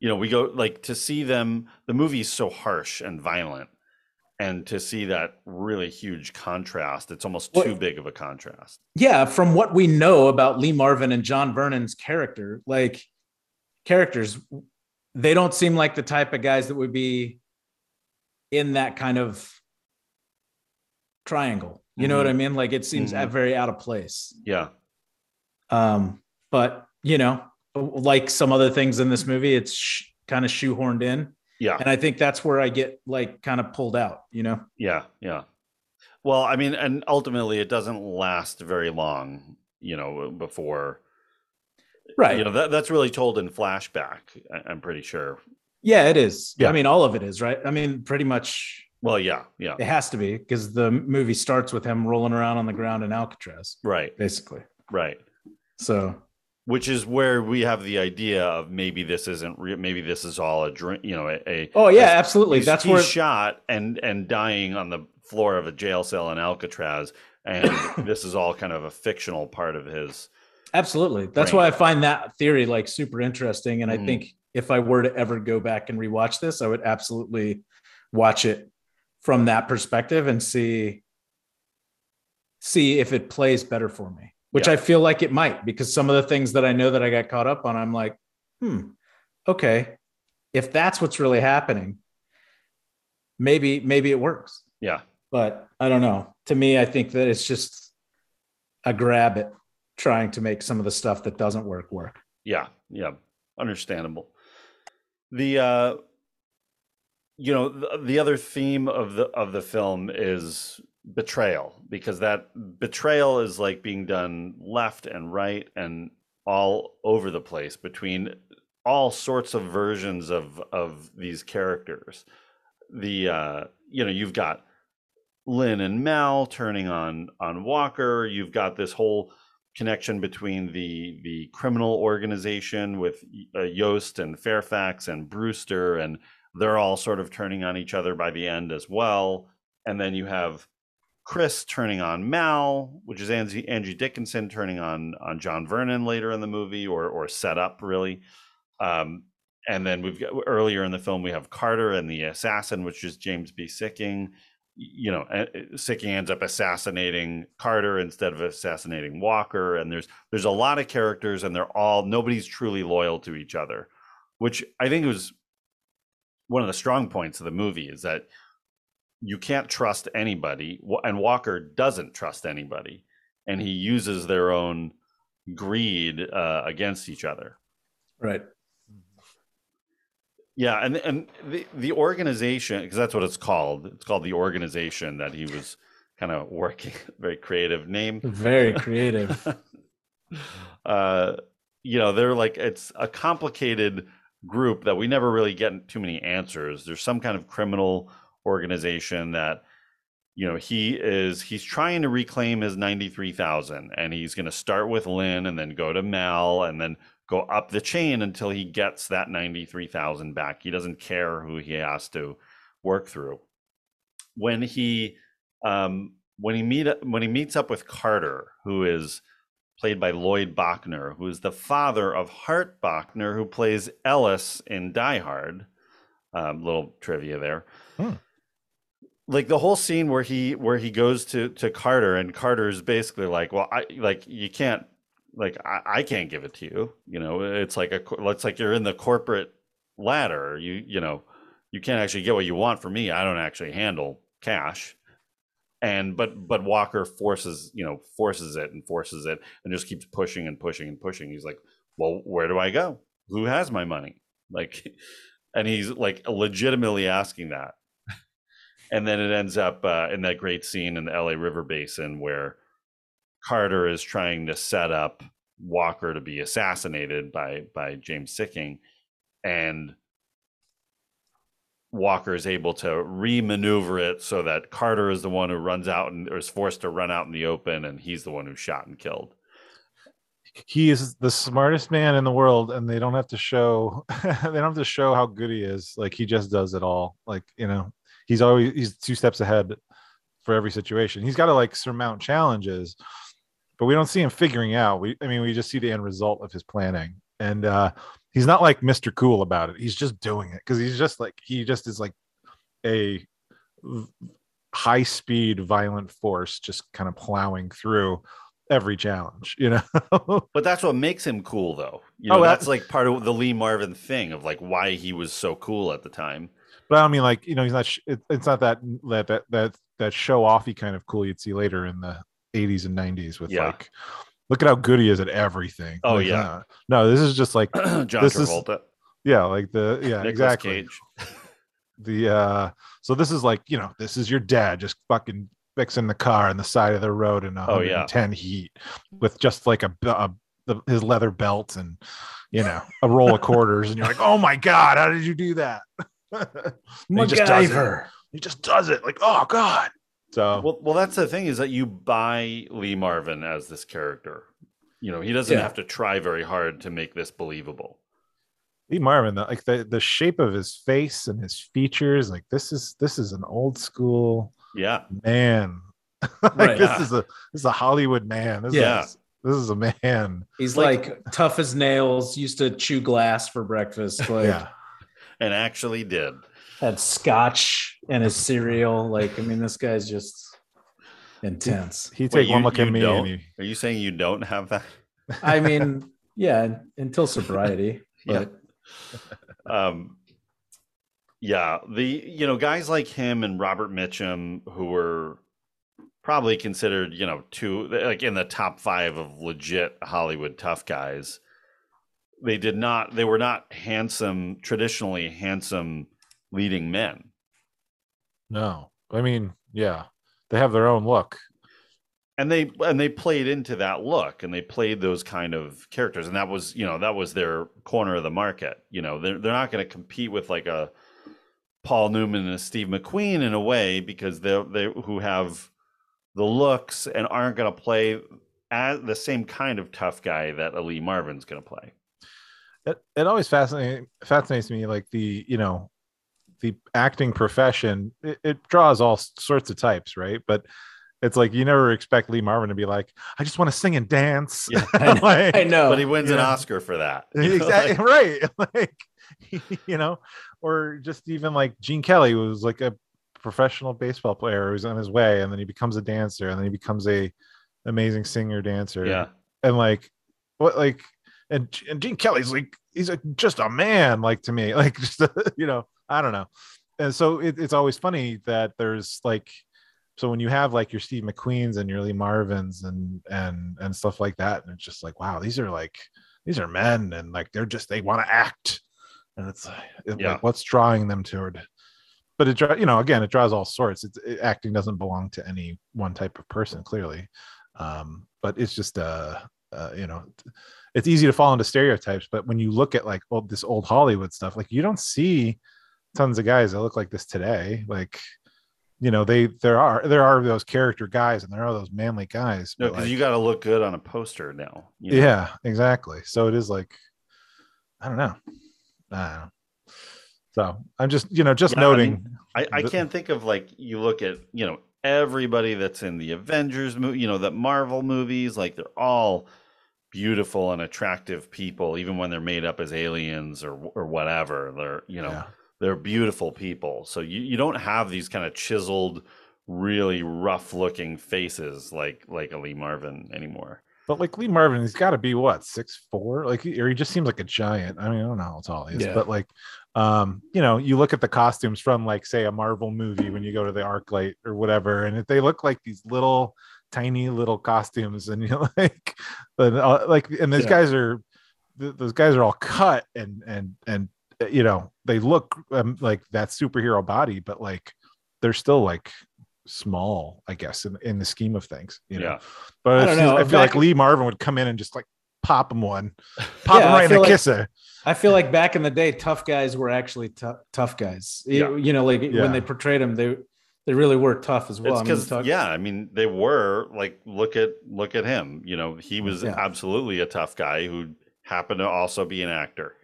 You know, we go like to see them. The movie is so harsh and violent, and to see that really huge contrast, it's almost Well- too big of a contrast. yeah from what we know about lee marvin and john vernon's character like characters they don't seem like the type of guys that would be in that kind of triangle you know what i mean like it seems Mhm. very out of place Yeah, Um, but you know, like some other things in this movie, it's sh- kind of shoehorned in, yeah. and I think that's where I get like kind of pulled out. You know, Yeah, yeah. Well, I mean, and ultimately, it doesn't last very long. You know, before right? you know that that's really told in flashback. I'm pretty sure. yeah, it is. Yeah. I mean, all of it is right. I mean, pretty much Well, yeah, yeah, it has to be because the movie starts with him rolling around on the ground in Alcatraz, right, basically. right. So Which is where we have the idea of maybe this isn't real. Maybe this is all a dream. You know, a, a oh yeah, a- absolutely. he's- That's he's where shot and and dying on the floor of a jail cell in Alcatraz, and this is all kind of a fictional part of his. Absolutely. That's Right. why I find that theory like super interesting. And Mhm. I think if I were to ever go back and rewatch this, I would absolutely watch it from that perspective and see see if it plays better for me, which Yeah. I feel like it might because some of the things that I know that I got caught up on, I'm like, hmm, okay. If that's what's really happening, maybe, maybe it works. Yeah, But I don't know. To me, I think that it's just a grab it trying to make some of the stuff that doesn't work work. Yeah, yeah, understandable. The uh you know, the, the other theme of the of the film is betrayal because that betrayal is like being done left and right and all over the place between all sorts of versions of of these characters. The uh you know, you've got Lynn and Mal turning on on Walker, you've got this whole connection between the the criminal organization with uh, Yost and Fairfax and Brewster, and they're all sort of turning on each other by the end as well. And then you have Chris turning on Mal, which is Angie, Angie Dickinson turning on on John Vernon later in the movie, or or set up really. Um, and then we've got earlier in the film we have Carter and the assassin, which is James B. Sikking. you know, Sikking ends up assassinating Carter instead of assassinating Walker, and there's there's a lot of characters, and they're all nobody's truly loyal to each other, which I think was one of the strong points of the movie is that you can't trust anybody, and Walker doesn't trust anybody, and he uses their own greed uh, against each other. Right. Yeah, and and the the organization because that's what it's called. It's called the organization that he was kind of working. Very creative name. Very creative. uh, you know, they're like it's a complicated group that we never really get too many answers. There's some kind of criminal organization that you know he is he's trying to reclaim his 93,000 and he's going to start with Lynn and then go to Mal and then go up the chain until he gets that 93,000 back. He doesn't care who he has to work through. When he um, when he meet when he meets up with Carter, who is played by Lloyd Bochner, who is the father of Hart Bochner, who plays Ellis in Die Hard. Um, little trivia there. Hmm. Like the whole scene where he where he goes to to Carter and Carter is basically like, well, I like you can't like I, I can't give it to you you know it's like a it's like you're in the corporate ladder you you know you can't actually get what you want from me i don't actually handle cash and but but walker forces you know forces it and forces it and just keeps pushing and pushing and pushing. He's like well where do i go? Who has my money? Like and he's like legitimately asking that. And then it ends up uh, in that great scene in the la river basin where Carter is trying to set up Walker to be assassinated by by James Sikking, and Walker is able to remaneuver it so that Carter is the one who runs out and is forced to run out in the open, and he's the one who's shot and killed. He is the smartest man in the world, and they don't have to show they don't have to show how good he is. Like he just does it all. Like you know, he's always he's two steps ahead for every situation. He's got to like surmount challenges but we don't see him figuring out. We, I mean, we just see the end result of his planning, and uh, he's not like Mr. Cool about it. He's just doing it because he's just like he just is like a high speed, violent force, just kind of plowing through every challenge, you know. but that's what makes him cool, though. You oh, know, oh, that's like part of the Lee Marvin thing of like why he was so cool at the time. But I mean, like you know, he's not. It, it's not that that that that that show offy kind of cool you'd see later in the 80s and 90s with yeah. like look at how good he is at everything. Oh like, yeah. Uh, no, this is just like John this Travolta. Is, yeah, like the yeah, Nicolas exactly. The uh so this is like, you know, this is your dad just fucking fixing the car on the side of the road in 110 oh, yeah. heat with just like a, a the, his leather belt and you know a roll of quarters and you're like oh my god how did you do that he just does it he just does it like oh god so well, well, that's the thing is that you buy Lee Marvin as this character. You know, he doesn't yeah. have to try very hard to make this believable. Lee Marvin, like the the shape of his face and his features, like this is this is an old school yeah man. like right, this yeah. is a this is a Hollywood man. This yeah. Is, this is a man. He's like, like, tough as nails, used to chew glass for breakfast. Like, yeah. And actually did had scotch and his cereal. Like, I mean, this guy's just intense. He, he take Wait, one you, look at me. He... Are you saying you don't have that? I mean, yeah, until sobriety. But... Yeah. um, yeah, the you know guys like him and Robert Mitchum who were probably considered, you know, two like in the top five of legit Hollywood tough guys. They did not. They were not handsome, traditionally handsome leading men. No, I mean, yeah, they have their own look. and they and they played into that look and they played those kind of characters and that was you know that was their corner of the market you know they're, they're not going to compete with like a paul newman and a steve mcqueen in a way because they're they who have the looks and aren't going to play as the same kind of tough guy that a lee marvin's going to play It, it always fascinates fascinates me, like the you know, the acting profession. It, it draws all sorts of types, right? But it's like you never expect Lee Marvin to be like, I just want to sing and dance. Yeah, I know. Like, I know. but he wins an yeah. oscar for that exactly like- right like you know or just even like gene kelly was like a professional baseball player who's on his way and then he becomes a dancer and then he becomes a amazing singer dancer yeah and like what like and, and gene kelly's like he's a, just a man like to me like just you know i don't know. And so it, it's always funny that there's like so when you have like your steve mcqueens and your lee marvins and and and stuff like that and it's just like wow these are like these are men and like they're just they want to act. And it's like, it- Yeah. like what's drawing them toward but it you know again it draws all sorts. It's it, acting doesn't belong to any one type of person clearly. Um but it's just uh, uh you know it's easy to fall into stereotypes but when you look at like old this old hollywood stuff like you don't see tons of guys that look like this today like you know they there are there are those character guys and there are those manly guys no because like, you got to look good on a poster now you know? yeah exactly so it is like i don't know I don't know. so i'm just you know just Yeah, I noting mean, I, I can't think of like you look at you know everybody that's in the Avengers movie, you know, the Marvel movies, like they're all beautiful and attractive people, even when they're made up as aliens or or whatever. They're you know yeah. They're beautiful people. So you, you don't have these kind of chiseled, really rough looking faces like like a Lee Marvin anymore. But like Lee Marvin, he's got to be what six four, like, or he just seems like a giant. I mean, I don't know how tall he is, Yeah. but like, um, you know, you look at the costumes from like, say, a Marvel movie when you go to the ArcLight or whatever, and if they look like these little, tiny little costumes, and you're like, but uh, like, and those Yeah. guys are, th- those guys are all cut and and and you know, they look um, like that superhero body, but like, they're still like small, I guess, in, in the scheme of things. You know, Yeah. but I I, feel, know, I feel like back- Lee Marvin would come in and just like pop him one, pop Yeah, him I right in feel the like- kisser. I feel like back in the day, tough guys were actually tough tough guys. You- Yeah. You know, like Yeah. when they portrayed them, they they really were tough as well. it's I mean, because talk- yeah, I mean they were like look at look at him. You know, he was Yeah. absolutely a tough guy who happened to also be an actor.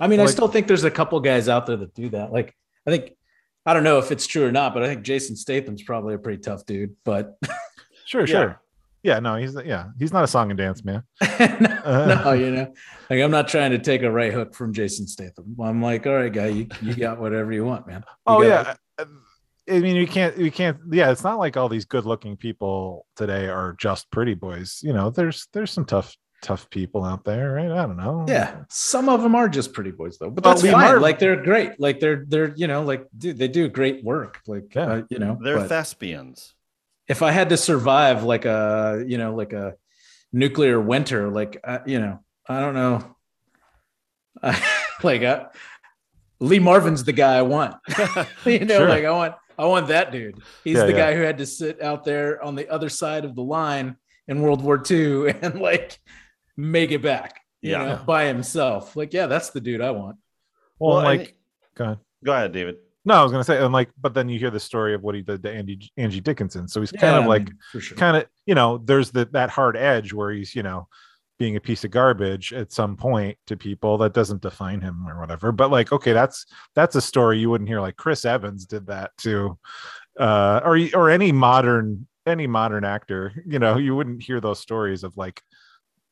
I mean, I still think there's a couple guys out there that do that. Like, I think I don't know if it's true or not, but I think Jason Statham's probably a pretty tough dude. But Sure, Yeah. sure. Yeah, no, he's yeah, he's not a song and dance man. no, uh, no, you know, like I'm not trying to take a right hook from Jason Statham. I'm like, all right, guy, you, you got whatever you want, man. You Oh yeah. I- uh, uh, I mean, you can't, you can't. Yeah, it's not like all these good-looking people today are just pretty boys. You know, there's there's some tough tough people out there, right? I don't know. Yeah, some of them are just pretty boys though, but that's Lee fine. Marvin- like they're great. Like they're they're you know like dude, they do great work. Like Yeah. uh, you know, They're but thespians. if I had to survive like a you know like a nuclear winter, like uh, you know, I don't know, like uh, Lee Marvin's the guy I want. you know, Sure. like I want I want that dude. He's Yeah, the yeah. guy who had to sit out there on the other side of the line in World War II and like make it back. You Yeah. know, by himself. Like, yeah, that's the dude I want. Well, and- like, go ahead. go ahead, David. No, I was gonna say, and like, but then you hear the story of what he did to Andy Angie Dickinson. So he's kind Yeah, of I like mean, sure. kind of you know there's the that hard edge where he's you know being a piece of garbage at some point to people that doesn't define him or whatever but like okay that's that's a story you wouldn't hear like chris evans did that to uh or or any modern any modern actor you know you wouldn't hear those stories of like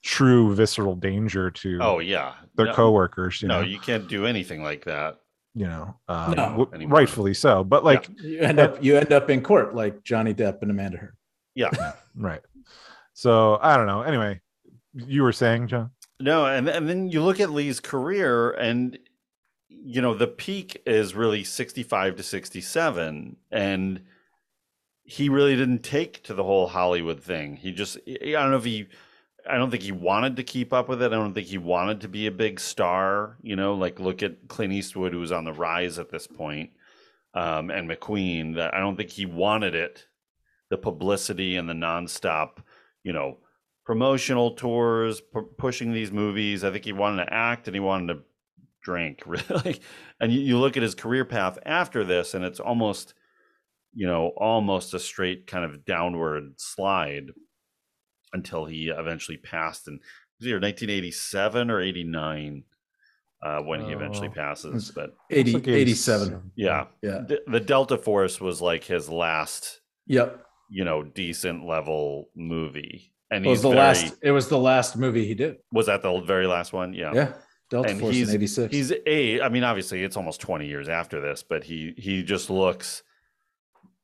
true visceral danger to Oh yeah, their no, coworkers you no, know you can't do anything like that. you know um, No. w- rightfully so but like you end up you end up in court like Johnny Depp and Amanda Heard. Yeah, right so i don't know anyway you were saying john no, and and then you look at Lee's career, and you know the peak is really sixty-five to sixty-seven, and he really didn't take to the whole Hollywood thing. He just I don't know if he I don't think he wanted to keep up with it. I don't think he wanted to be a big star. You know, like look at Clint Eastwood, who was on the rise at this point, um, and McQueen. That I don't think he wanted it, the publicity and the nonstop, you know, promotional tours, pu- pushing these movies. I think he wanted to act and he wanted to drink, really. And you, you look at his career path after this, and it's almost, you know, almost a straight kind of downward slide until he eventually passed in was either 1987 or 89 uh, when he eventually Oh. passes. But 80, like 87. yeah, Yeah. the, the Delta Force was like his last, Yep. you know, decent level movie. And It was he's the very, last. It was the last movie he did. was that the very last one? Yeah. Yeah. Delta and Force he's in '86. he's a. I mean, obviously, it's almost twenty years after this, but he he just looks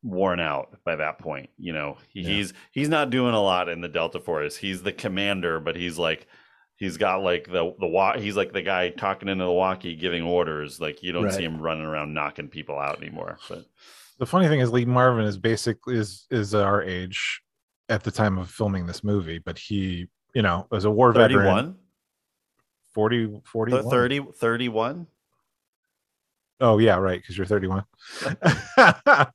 worn out by that point. You know, he, Yeah. he's he's not doing a lot in the Delta Force. He's the commander, but he's like he's got like the the wa- He's like the guy talking into the walkie, giving orders. Like you don't see him running around knocking people out anymore. But The funny thing is, Lee Marvin is basically is is our age at the time of filming this movie, but he, you know, was a war veteran. 31? 40, 41. 30, 31? Oh yeah, right, because you're 31.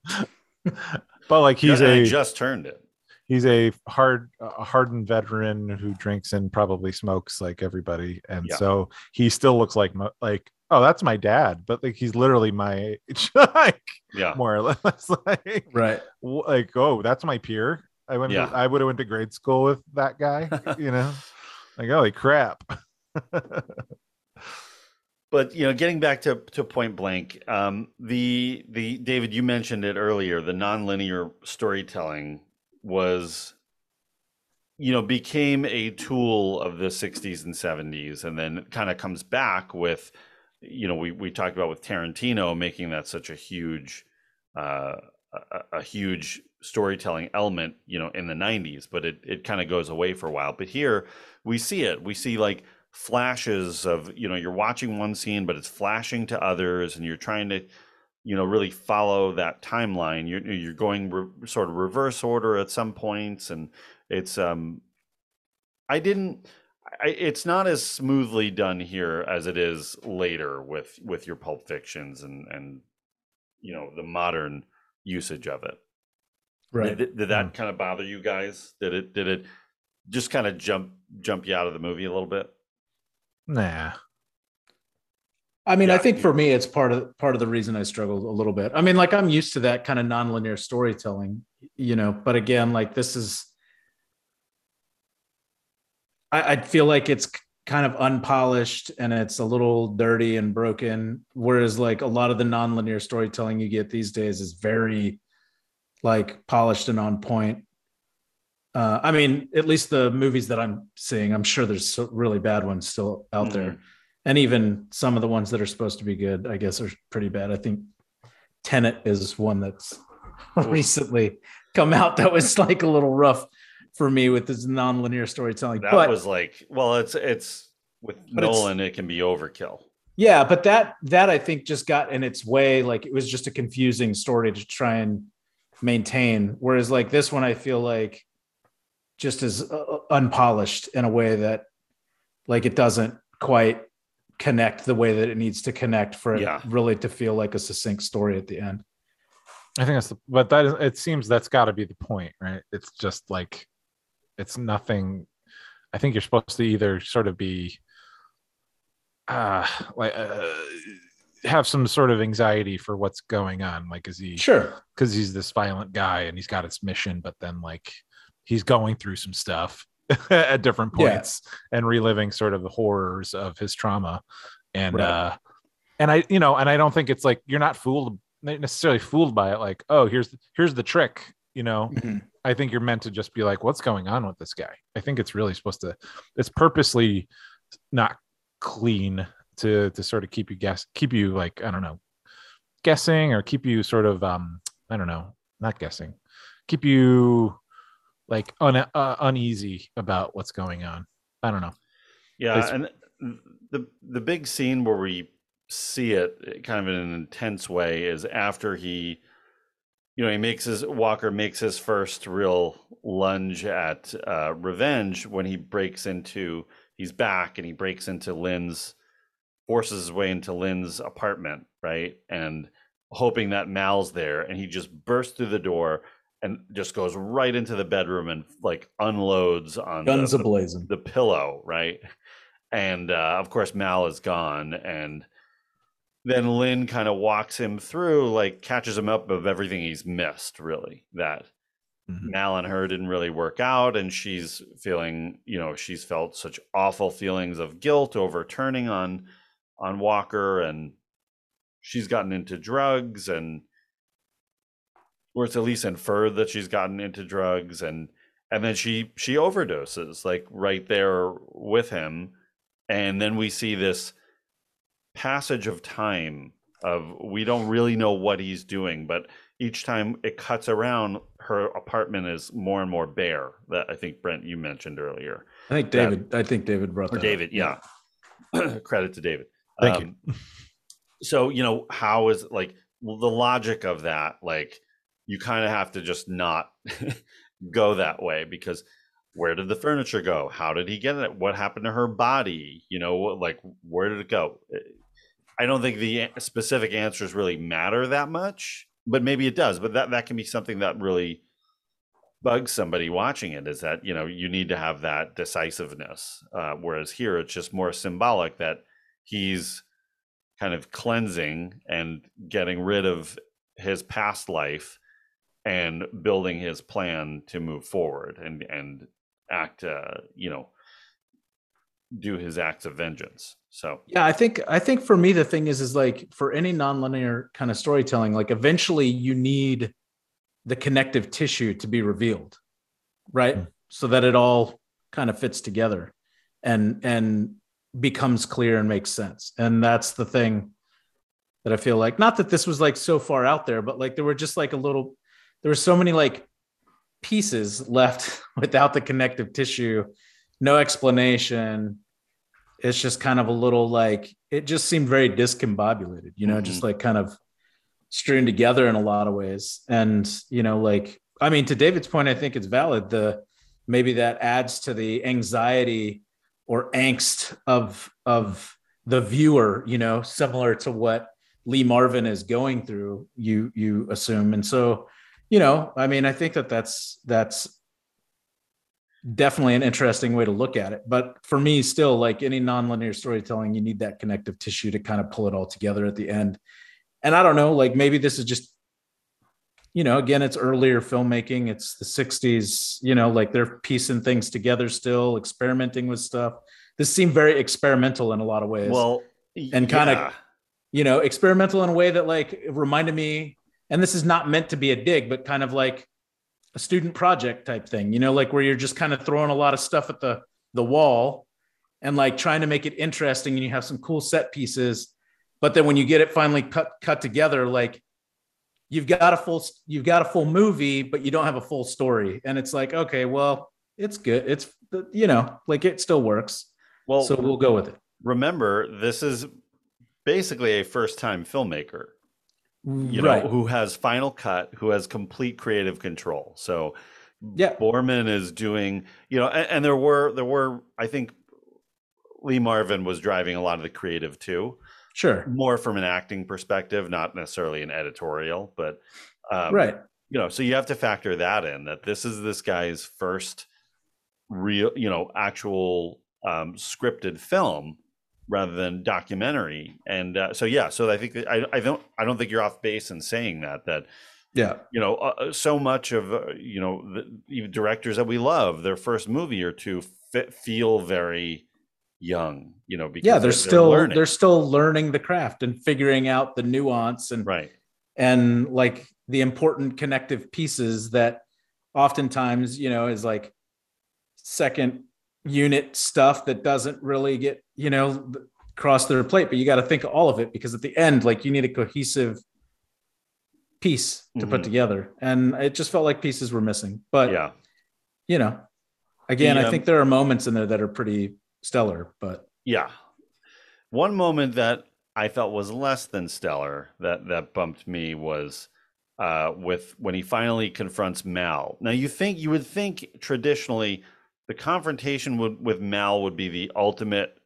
but like he's Yeah, and just turned it. he's a hard a hardened veteran who drinks and probably smokes like everybody and Yeah. so he still looks like like oh that's my dad but like he's literally my age like Yeah. more or less like right. like oh that's my peer i went Yeah. to, i would have went to grade school with that guy you know like holy crap but you know getting back to, to point blank um, the the david you mentioned it earlier the nonlinear storytelling was you know became a tool of the 60s and 70s and then kind of comes back with you know we, we talked about with tarantino making that such a huge uh, a, a huge storytelling element you know in the 90s but it, it kind of goes away for a while. But here we see it. We see like flashes of you know you're watching one scene but it's flashing to others and you're trying to you know really follow that timeline. You're you're going re- sort of reverse order at some points and it's um i didn't I, it's not as smoothly done here as it is later with with your pulp fictions and and you know the modern usage of it. Right. did, did that kind of bother you guys? Did it did it just kind of jump jump you out of the movie a little bit nah I mean, I Yeah. think for me, it's part of part of the reason I struggled a little bit. I mean, like I'm used to that kind of nonlinear storytelling, you know. But again, like this is, I, I feel like it's kind of unpolished and it's a little dirty and broken. Whereas, like a lot of the nonlinear storytelling you get these days is very, like polished and on point. Uh, I mean, at least the movies that I'm seeing, I'm sure there's so- really bad ones still out there and even some of the ones that are supposed to be good, I guess, are pretty bad. I think Tenet is one that's recently come out that was like a little rough for me with this nonlinear storytelling. that but was like well it's it's with But it's- nolan it can be overkill yeah, but that that I think just got in its way. Like it was just a confusing story to try and maintain. Whereas like this one, I feel like just as uh, unpolished in a way that like it doesn't quite connect the way that it needs to connect for it Yeah. really to feel like a succinct story at the end. I think that's the, but that is, it seems that's got to be the point, right? It's just like, it's nothing. I think you're supposed to either sort of be, uh, like, uh, have some sort of anxiety for what's going on. Like, is he, Sure. because he's this violent guy and he's got his mission, but then like he's going through some stuff at different Yeah. points and reliving sort of the horrors of his trauma. And, Right. uh, and I, you know, and I don't think it's like you're not fooled, necessarily fooled by it. Like, oh, here's here's the trick. You know, Mhm. I think you're meant to just be like, what's going on with this guy? I think it's really supposed to. It's purposely not clean to to sort of keep you guess, keep you like I don't know, guessing or keep you sort of um I don't know, not guessing, keep you like un, uh, uneasy about what's going on. I don't know. yeah It's- and the the big scene where we see it kind of in an intense way is after he you know, he makes his Walker makes his first real lunge at uh, revenge when he breaks into he's back and he breaks into Lynn's forces his way into Lynn's apartment, right? And hoping that Mal's there, and he just bursts through the door and just goes right into the bedroom and like unloads on Guns the, ablazing. the pillow, right? And uh, of course, Mal is gone, and then Lynn kind of walks him through, like catches him up of everything he's missed, really. That Mhm. Mal and her didn't really work out, and she's feeling, you know, she's felt such awful feelings of guilt over turning on on Walker, and she's gotten into drugs, and or it's at least inferred that she's gotten into drugs, and and then she she overdoses like right there with him, and then we see this passage of time of we don't really know what he's doing, but each time it cuts around, her apartment is more and more bare. That I think Brent you mentioned earlier, I think that- David. I think David brought that. David. up. Yeah, credit to David. Thank Um, So you know how is like the logic of that? Like you kind of have to just not go that way because where did the furniture go? How did he get it? What happened to her body? You know, like where did it go? I don't think the specific answers really matter that much, but maybe it does. But that that can be something that really bugs somebody watching it is that you know you need to have that decisiveness uh, whereas here it's just more symbolic that he's kind of cleansing and getting rid of his past life and building his plan to move forward and and act uh, you know do his acts of vengeance so Yeah, I think I think for me the thing is is like for any nonlinear kind of storytelling, like eventually you need the connective tissue to be revealed, right? Mm. So that it all kind of fits together and and becomes clear and makes sense. And that's the thing that I feel like not that this was like so far out there, but like there were just like a little there were so many like pieces left without the connective tissue, no explanation, it's just kind of a little like it just seemed very discombobulated you know just mm-hmm. like kind of strewn together in a lot of ways. And you know like i mean to david's point i think it's valid the maybe that adds to the anxiety or angst of of the viewer you know similar to what lee marvin is going through you you assume. And so you know i mean i think that that's that's definitely an interesting way to look at it. But for me, still, like any nonlinear storytelling, you need that connective tissue to kind of pull it all together at the end. And I don't know, like maybe this is just, you know, again, it's earlier filmmaking. It's the 60s, you know, like they're piecing things together still, experimenting with stuff. This seemed very experimental in a lot of ways. well And kinda- you know, experimental in a way that like reminded me, and this is not meant to be a dig, but kind of like a student project type thing, you know, like where you're just kind of throwing a lot of stuff at the the wall and like trying to make it interesting and you have some cool set pieces. But then when you get it finally cut cut together, like you've got a full you've got a full movie, but you don't have a full story. And it's like, okay, well, it's good. It's you know, like it still works. well so we'll go with it. remember this is basically a first time filmmaker you know who has final cut who has complete creative control so Yeah. boorman is doing you know and, and there were there were i think lee marvin was driving a lot of the creative too Sure. more from an acting perspective not necessarily an editorial but um, right. you know so you have to factor that in that this is this guy's first real you know actual um, scripted film rather than documentary and uh, so yeah so i think that- I, I don't i don't think you're off base in saying that that Yeah. you know uh, so much of uh, you know the even directors that we love their first movie or two fit, feel very young you know because yeah they're, still learning. they're still learning the craft and figuring out the nuance and right and like the important connective pieces that oftentimes you know is like second unit stuff that doesn't really get you know cross their plate but you got to think of all of it because at the end like you need a cohesive piece to put Mhm. together and it just felt like pieces were missing but yeah you know again The, i um, think there are moments in there that are pretty stellar but Yeah. One moment that I felt was less than stellar that that bumped me was uh, with when he finally confronts Mal. Now you think you would think traditionally the confrontation would, with Mal would be the ultimate,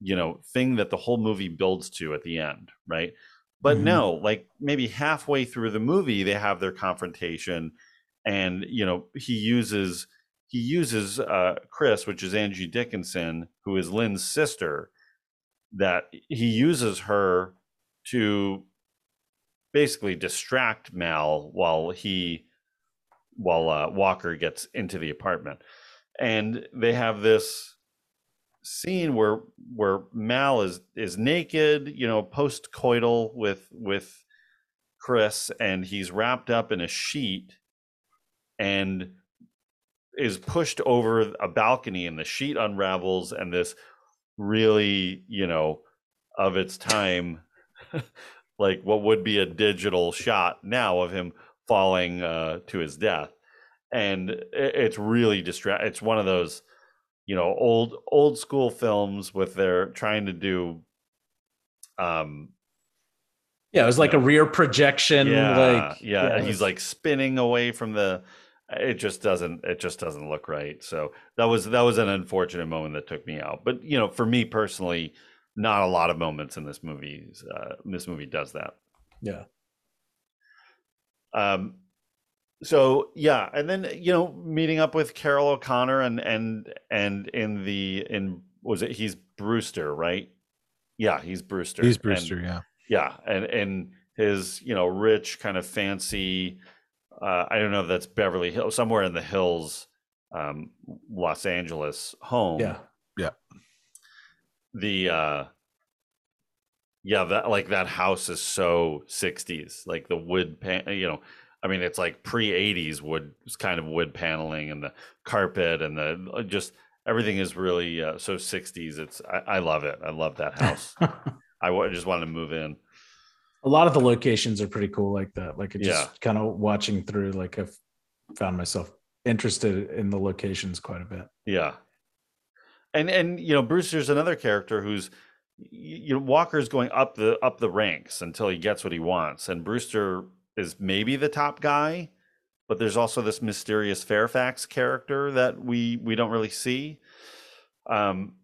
you know, thing that the whole movie builds to at the end, right? But Mhm. no, like maybe halfway through the movie they have their confrontation, and you know he uses he uses uh, Chris, which is Angie Dickinson, who is Lynn's sister, that he uses her to basically distract Mal while he while uh, Walker gets into the apartment, and they have this scene where where Mal is is naked, you know, post coital with with Chris, and he's wrapped up in a sheet and is pushed over a balcony, and the sheet unravels, and this really, you know, of its time, like what would be a digital shot now of him falling uh, to his death, and it's really distract. It's one of those, you know, old old school films with their trying to do, um, Yeah, it was like Yeah. a rear projection. yeah, like yeah, it and he's like spinning away from the. It just doesn't. It just doesn't look right. So that was that was an unfortunate moment that took me out. But you know, for me personally, not a lot of moments in this movie. Uh, this movie does that. yeah. Um, so yeah, and then you know, meeting up with Carroll O'Connor and and and in the in was it he's Brewster, right? Yeah, he's Brewster. He's And- Brewster, yeah. yeah, and and his you know rich kind of fancy. Uh, I don't know if that's Beverly Hills, somewhere in the hills, um, Los Angeles home. Yeah. Yeah. The uh, yeah, that like that house is so '60s, like the wood pan. You know, I mean, it's like pre '80s wood kind of wood paneling and the carpet and the uh, just everything is really uh, so '60s. It's I, I love it. I love that house. I just wanted to move in. a lot of the locations are pretty cool like that. Like just Yeah. kind of watching through, like I've found myself interested in the locations quite a bit. Yeah. And and you know Brewster's another character who's you know Walker's going up the up the ranks until he gets what he wants and Brewster is maybe the top guy but there's also this mysterious Fairfax character that we we don't really see. Um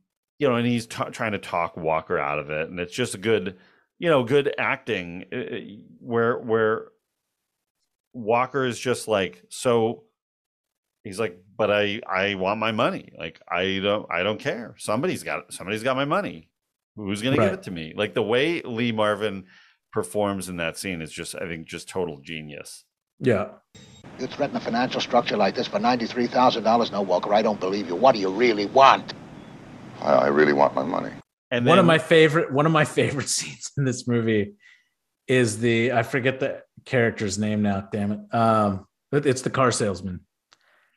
you know and he's t- trying to talk Walker out of it and it's just a good you know good acting uh, uh, where where Walker is just like so he's like but i i want my money. Like i don't i don't care. Somebody's got somebody's got my money. Who's gonna Right. give it to me? Like the way lee marvin performs in that scene is just i think just total genius Yeah. You threaten a financial structure like this for $93,000? No, Walker, I don't believe you. What do you really want? I, I really want my money. and one of my favorite one of my favorite scenes in this movie is the I forget the character's name now, damn it. Um it's the car salesman.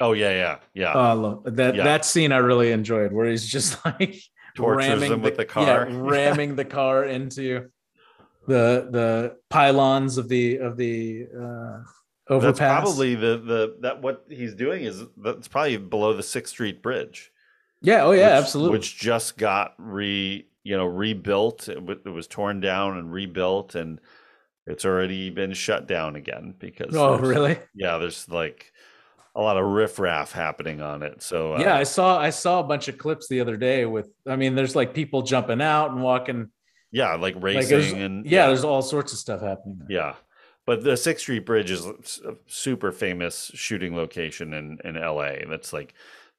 oh yeah yeah yeah Oh, I that Yeah. that scene I really enjoyed where he's just like tortures ramming him with the car yeah, ramming the car into the the pylons of the of the uh overpass. that's probably the the that what he's doing is that's probably below the sixth street bridge yeah, oh yeah, which- absolutely. which just got re you know rebuilt it, wa- it was torn down and rebuilt and it's already been shut down again because oh really? yeah there's like a lot of riffraff happening on it so uh, yeah, I saw I saw a bunch of clips the other day with I mean there's like people jumping out and walking yeah like like racing there's, and yeah, there's all sorts of stuff happening. there. yeah but the sixth street bridge is a super famous shooting location in in la that's like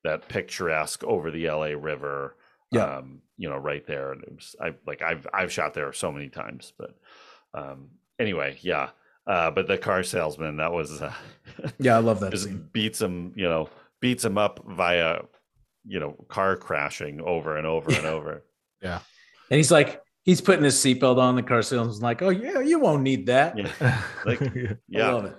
that picturesque over the la river Yeah. um you know right there and it was i like i've i've shot there so many times but um anyway yeah uh but the car salesman that was uh, Yeah, I love that just scene. beats him you know beats him up via you know car crashing over and over and over Yeah, And he's like, he's putting his seatbelt on. The car salesman's like, oh yeah, you won't need that. yeah like yeah love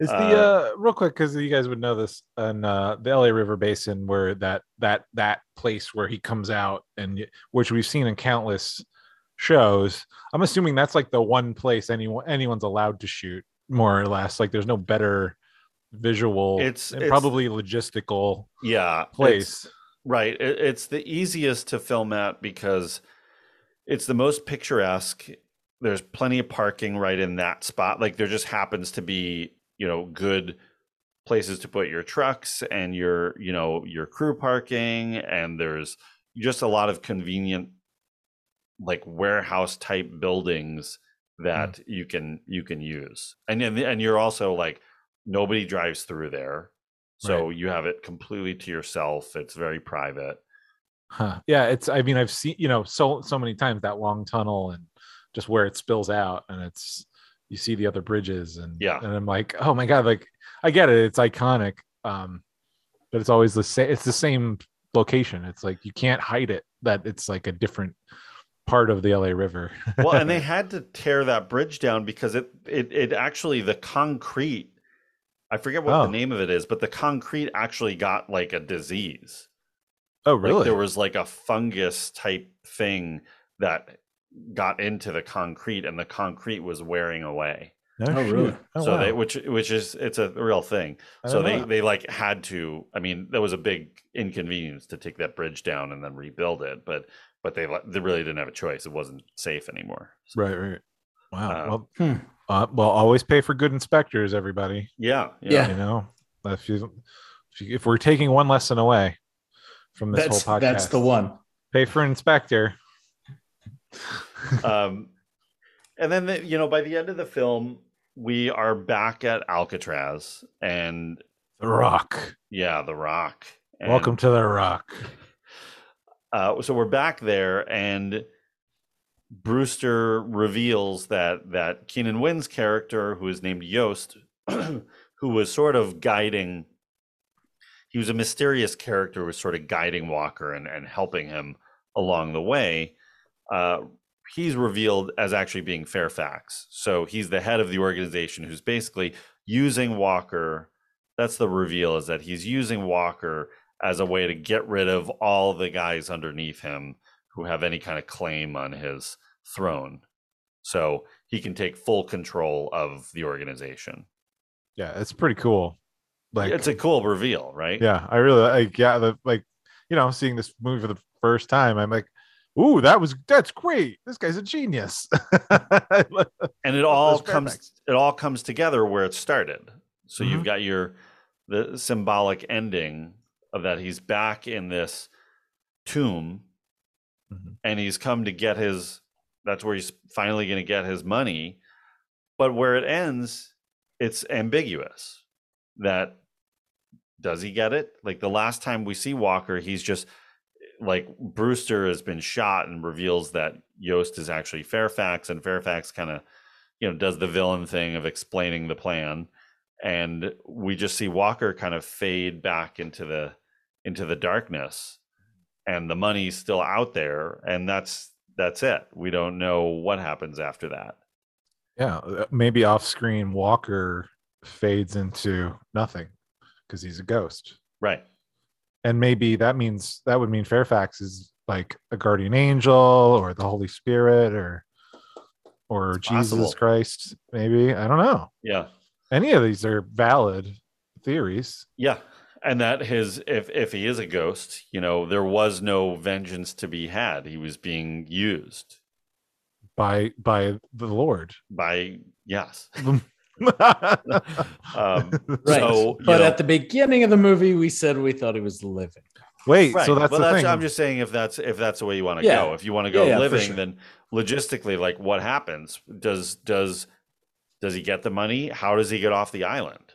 Is the Uh, uh, real quick because you guys would know this in uh, the LA River Basin, where that that that place where he comes out and which we've seen in countless shows. I'm assuming that's like the one place anyone anyone's allowed to shoot, more or less. Like there's no better visual, It's- and it's- probably logistical yeah it's- place. Right. It, it's the easiest to film at because it's the most picturesque. there's plenty of parking right in that spot. Like there just happens to be, you know, good places to put your trucks and your, you know, your crew parking and there's just a lot of convenient like warehouse type buildings that mm. you can you can use. And and, and you're also like nobody drives through there. So you have it completely to yourself. It's very private. Huh. Yeah, it's. I mean, I've seen you know so so many times that long tunnel and just where it spills out, and it's you see the other bridges, and Yeah. and I'm like, oh my god, like I get it, it's iconic, um, but it's always the same. It's the same location. It's like you can't hide it that it's like a different part of the LA River. well, and they had to tear that bridge down because it it it actually the concrete. I forget what Oh. the name of it is, but the concrete actually got like a disease. Oh Like really? there was like a fungus type thing that got into the concrete, and the concrete was wearing away. No Oh, shoot. really? Oh, so they, which which is it's a real thing. So they know. they like had to. I mean, that was a big inconvenience to take that bridge down and then rebuild it, but but they they really didn't have a choice. It wasn't safe anymore. So, right, right. Wow. Uh, well, Hmm. uh, well, always pay for good inspectors, everybody. Yeah, Yeah. You know, if you, if, you, if we're taking one lesson away from this That's whole podcast, that's the one. Pay for an inspector. um, and then the, you know by the end of the film we are back at alcatraz and The Rock. yeah the rock and, Welcome to the Rock. uh, so we're back there and brewster reveals that that keenan wynn's character who is named yost who was sort of guiding he was a mysterious character who was sort of guiding walker and, and helping him along the way uh, he's revealed as actually being Fairfax. So he's the head of the organization who's basically using Walker. That's the reveal is that he's using Walker as a way to get rid of all the guys underneath him who have any kind of claim on his throne. So he can take full control of the organization. Yeah, it's pretty cool. Like, it's a cool reveal, right? yeah, I really like. Yeah, the like, you know, seeing this movie for the first time, I'm like, ooh, that was that's great. This guy's a genius. and it all comes it all comes together where it started so Mhm. you've got your the symbolic ending of that he's back in this tomb Mhm. and he's come to get his that's where he's finally going to get his money but where it ends it's ambiguous that does he get it? Like the last time we see walker he's just like brewster has been shot and reveals that yost is actually fairfax and fairfax kind of you know does the villain thing of explaining the plan. And we just see walker kind of fade back into the into the darkness and the money's still out there and that's that's it. We don't know what happens after that. Yeah, uh, maybe off screen, Walker fades into nothing because he's a ghost. right and maybe that means that would mean Fairfax is like a guardian angel or the Holy Spirit or or possible. Jesus Christ. Maybe I don't know. yeah Any of these are valid theories. yeah and that his if if he is a ghost you know there was no vengeance to be had he was being used by by the Lord. by yes. um Right. so but know- at the beginning of the movie, we said we thought he was living. Wait, Right. so that's well, the that's, thing. I'm just saying if that's if that's the way you want to Yeah. go. If you want to go Yeah, yeah, living, sure. then logistically, like what happens? Does does does he get the money? How does he get off the island?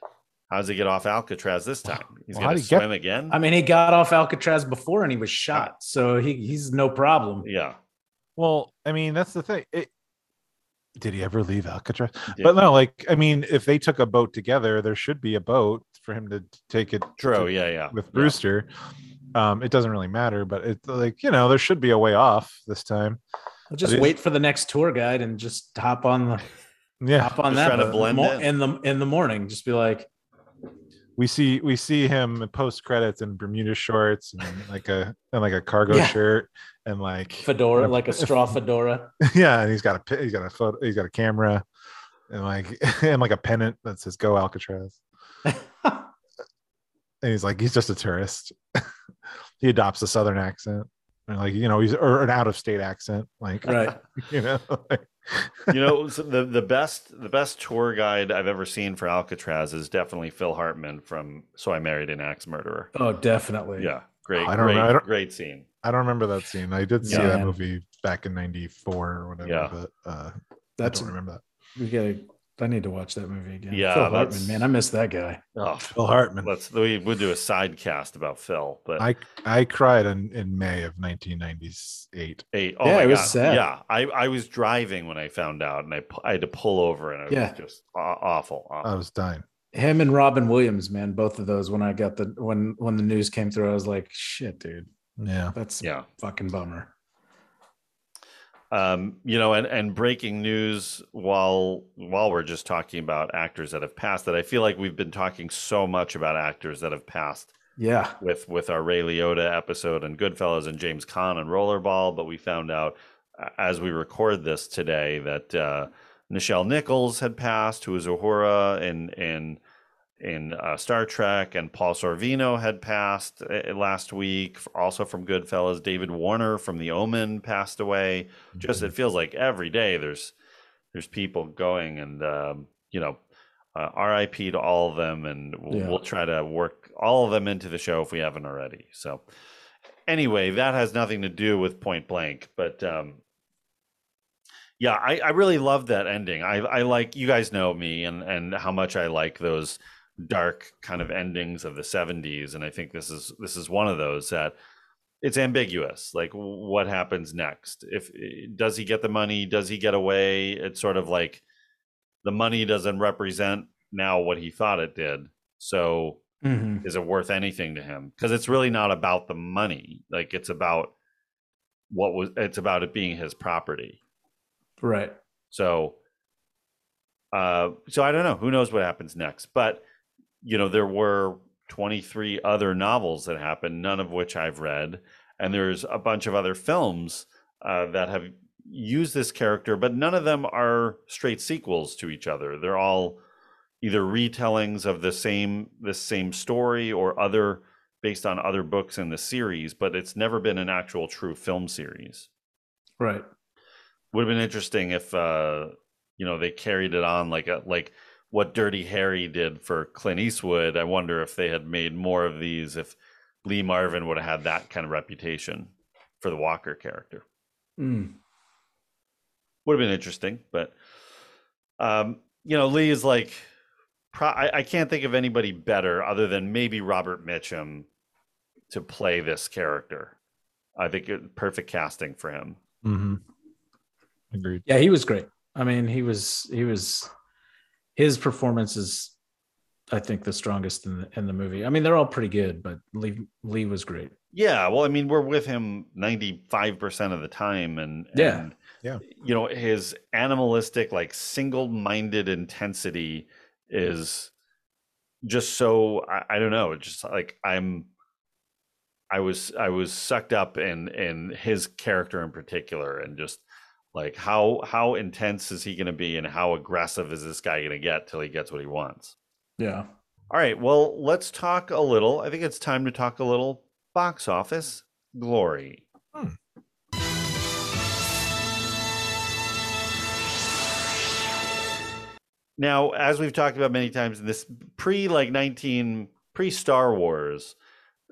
How does he get off Alcatraz this time? He's Well, how going to you get- swim again. I mean, he got off Alcatraz before and he was shot, so he, he's no problem. yeah, well, I mean, that's the thing. It, did he ever leave Alcatraz? Yeah. But no, like I mean, if they took a boat together, there should be a boat for him to take it true. to- Yeah, yeah. with yeah. Brewster. Um, it doesn't really matter, but it's like you know there should be a way off this time. I'll just It is- wait for the next tour guide and just hop on the Yeah, hop on Just that try to blend in. in the in the morning. Just be like, we see we see him post credits in Bermuda shorts and like a and like a cargo Yeah. shirt and like fedora, Yeah, like a straw fedora. yeah, and he's got a he's got a photo he's got a camera and like and like a pennant that says "Go Alcatraz." And he's like he's just a tourist. he adopts a southern accent. Or like you know, he's or an out of state accent, like Right. you know. like- you know the the best the best tour guide I've ever seen for Alcatraz is definitely Phil Hartman from So I Married an Axe Murderer. Oh, definitely. Yeah, great, I don't great, know, I don't- great scene. I don't remember that scene. I did see Yeah. that movie back in '94 or whatever, Yeah. but uh, That's I don't remember that. we gotta. I need to watch that movie again. Yeah, Phil Hartman, man, I miss that guy. Oh, Phil Hartman. let's we would do a side cast about Phil, but I I cried in in May of 1998. Eight. Oh Yeah, my it was God. sad. Yeah, I, I was driving when I found out, and I, I had to pull over, and it Yeah. was just awful. awful. I was dying. Him and Robin Williams, man, both of those. When I got the when when the news came through, I was like, shit, dude, Yeah. that's yeah, fucking bummer. Um, you know, and and breaking news while while we're just talking about actors that have passed, that I feel like we've been talking so much about actors that have passed Yeah, with with our Ray Liotta episode and Goodfellas and James Caan and Rollerball, but we found out as we record this today that uh, Nichelle Nichols had passed, who was Uhura in in in uh, Star Trek, and Paul Sorvino had passed uh, last week, also from Goodfellas. David Warner from The Omen passed away. Just it feels like every day there's there's people going, and um, you know. Uh, RIP to all of them, and we'll, Yeah. we'll try to work all of them into the show if we haven't already. So, anyway, that has nothing to do with Point Blank, but um, yeah, I, I really love that ending. I, I like you guys know me and and how much I like those dark kind of endings of the 70s and I think this is this is one of those that it's ambiguous like what happens next? If does he get the money? Does he get away? It's sort of like the money doesn't represent now what he thought it did. So Mhm. is it worth anything to him? Because it's really not about the money. Like it's about what was it's about it being his property. Right. so uh so i don't know. Who knows what happens next? But you know there were 23 other novels that happened none of which i've read and there's a bunch of other films uh, that have used this character but none of them are straight sequels to each other they're all either retellings of the same the same story or other based on other books in the series but it's never been an actual true film series Right. would have been interesting if uh you know they carried it on like a like what dirty harry did for clint eastwood i wonder if they had made more of these if lee marvin would have had that kind of reputation for the walker character Mm. would have been interesting but um you know lee is like pro- I, I can't think of anybody better other than maybe robert mitchum to play this character i think it perfect casting for him Mm-hmm. Agreed. Yeah, he was great. I mean, he was he was his performance is I think the strongest in the in the movie. I mean, they're all pretty good, but Lee Lee was great. Yeah, well, I mean, we're with him 95% of the time and Yeah. and, Yeah. You know, his animalistic like single-minded intensity is just so I, I don't know, it's just like I'm I was I was sucked up in in his character in particular and just like how how intense is he going to be and how aggressive is this guy going to get till he gets what he wants. Yeah. All right, well, let's talk a little. I think it's time to talk a little box office glory. Hmm. Now, as we've talked about many times in this pre like 19 pre Star Wars,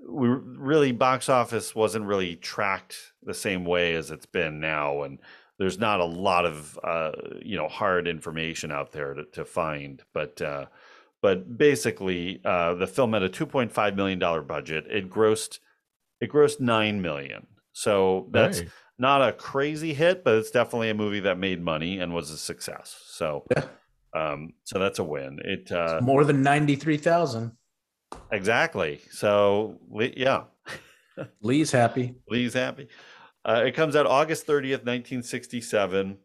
we really box office wasn't really tracked the same way as it's been now and there's not a lot of uh, you know hard information out there to, to find but uh, but basically uh, the film had a 2.5 million dollar budget it grossed it grossed 9 million so that's Hey. not a crazy hit but it's definitely a movie that made money and was a success so Yeah. um so that's a win it uh More than 93,000. exactly so yeah Lee's happy. Lee's happy. Uh, it comes out August 30th, 1967.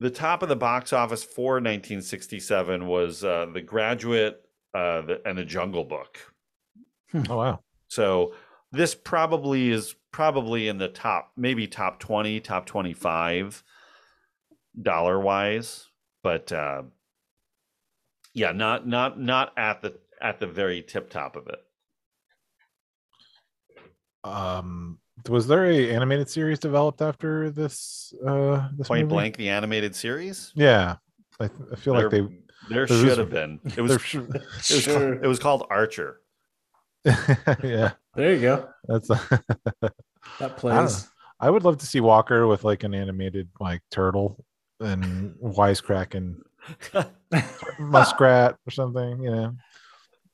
The top of the box office for 1967 was uh, The Graduate uh, the, and The Jungle Book. Oh wow. So this probably is probably in the top, maybe top 20, top 25 dollar wise, but uh, yeah, not not not at the at the very tip top of it. Um, Was there a animated series developed after this? Uh, this Point movie? Blank, the animated series. Yeah, I, th- I feel like they. There there should is- have been. It was. sh- It was, Sure. called, it was called Archer. yeah, There you go. that's. That plays. I would love to see Walker with like an animated like turtle and wisecracking muskrat or something. You know,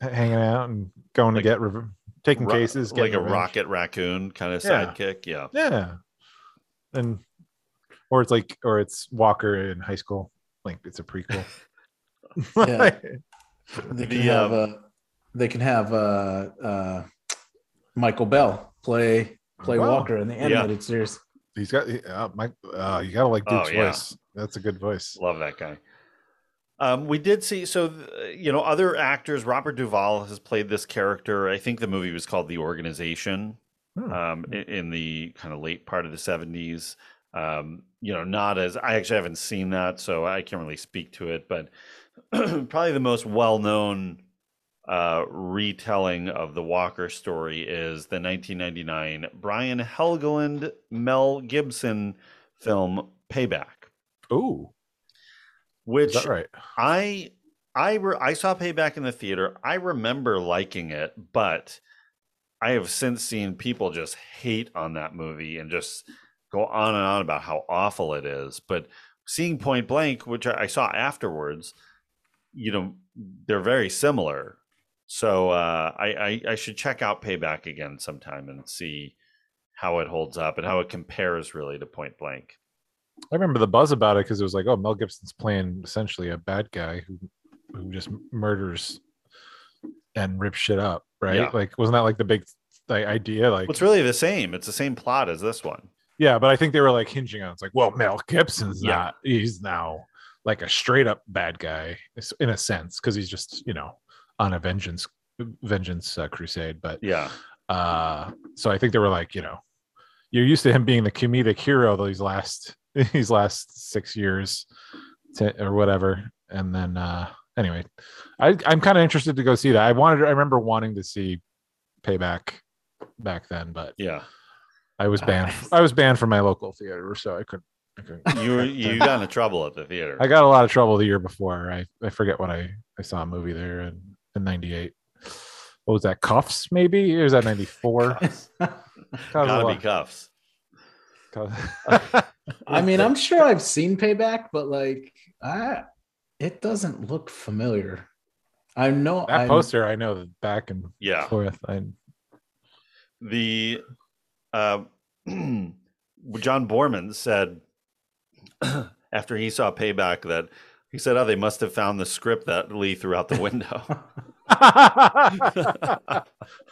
hanging out and going Like- to get rev- taking Ro- cases, like a revenge. rocket raccoon kind of Yeah. sidekick. Yeah. Yeah, and or it's like or it's Walker in high school. Like it's a prequel. Yeah. They can The, have um, uh, they can have uh, uh, Michael Bell play play Oh, Walker in the animated series. He's got he- uh, Mike. Uh, you gotta like Oh, Duke's yeah. voice. That's a good voice. Love that guy. Um, we did see so you know other actors. Robert Duvall has played this character. I think the movie was called The Organization. Hmm. Um, in, in the kind of late part of the seventies. Um, you know, not as I actually haven't seen that, so I can't really speak to it. But probably the most well-known uh, retelling of the Walker story is the 1999 Brian Helgeland Mel Gibson film Payback, Ooh, which right? I I re- I saw Payback in the theater. I remember liking it, but I have since seen people just hate on that movie and just go on and on about how awful it is. But seeing Point Blank, which I I saw afterwards, you know, they're very similar. So uh, I, I I should check out Payback again sometime and see how it holds up and how it compares really to Point Blank. I remember the buzz about it because it was like, oh, Mel Gibson's playing essentially a bad guy who who just murders and rips shit up, right? Yeah. Like, wasn't that like the big like, idea? Like, it's really the same. It's the same plot as this one. yeah, but I think they were like hinging on it's like, well, Mel Gibson's Yeah. not. He's now like a straight up bad guy in a sense because he's just you know on a vengeance vengeance uh, crusade. But Yeah. uh, so I think they were like, you know, you're used to him being the comedic hero these last these last six years to, or whatever. And then uh anyway, I, I'm kind of interested to go see that. I wanted I remember wanting to see payback back then, but Yeah. I was banned I was banned from my local theater, so I couldn't I couldn't You were you got into trouble at the theater. I got a lot of trouble the year before. I, I forget what I, I saw a movie there in, in 98. What was that? Cuffs, maybe? Or was that 94? Gotta be cuffs. I mean, I'm sure I've seen Payback, but like, I it doesn't look familiar. I know that I'm- poster, I know that back and Yeah. forth. I, The uh, John Boorman said after he saw Payback that he said, "Oh, they must have found the script that Lee threw out the window."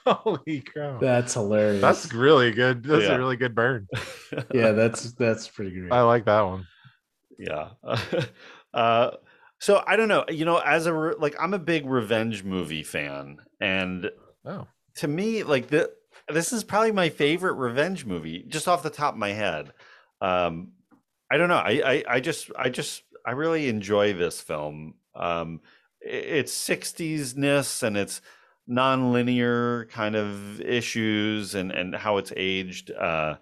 Holy crap. That's hilarious. That's really good. That's Yeah. a really good burn. yeah, that's that's pretty great. I like that one. yeah. uh, so I don't know. You know, as a re- like, I'm a big revenge movie fan, and Oh, to me, like the this is probably my favorite revenge movie, just off the top of my head. Um, I don't know. I, I I just I just I really enjoy this film. Um, i- it's 60s ness and it's non-linear kind of issues and and how it's aged uh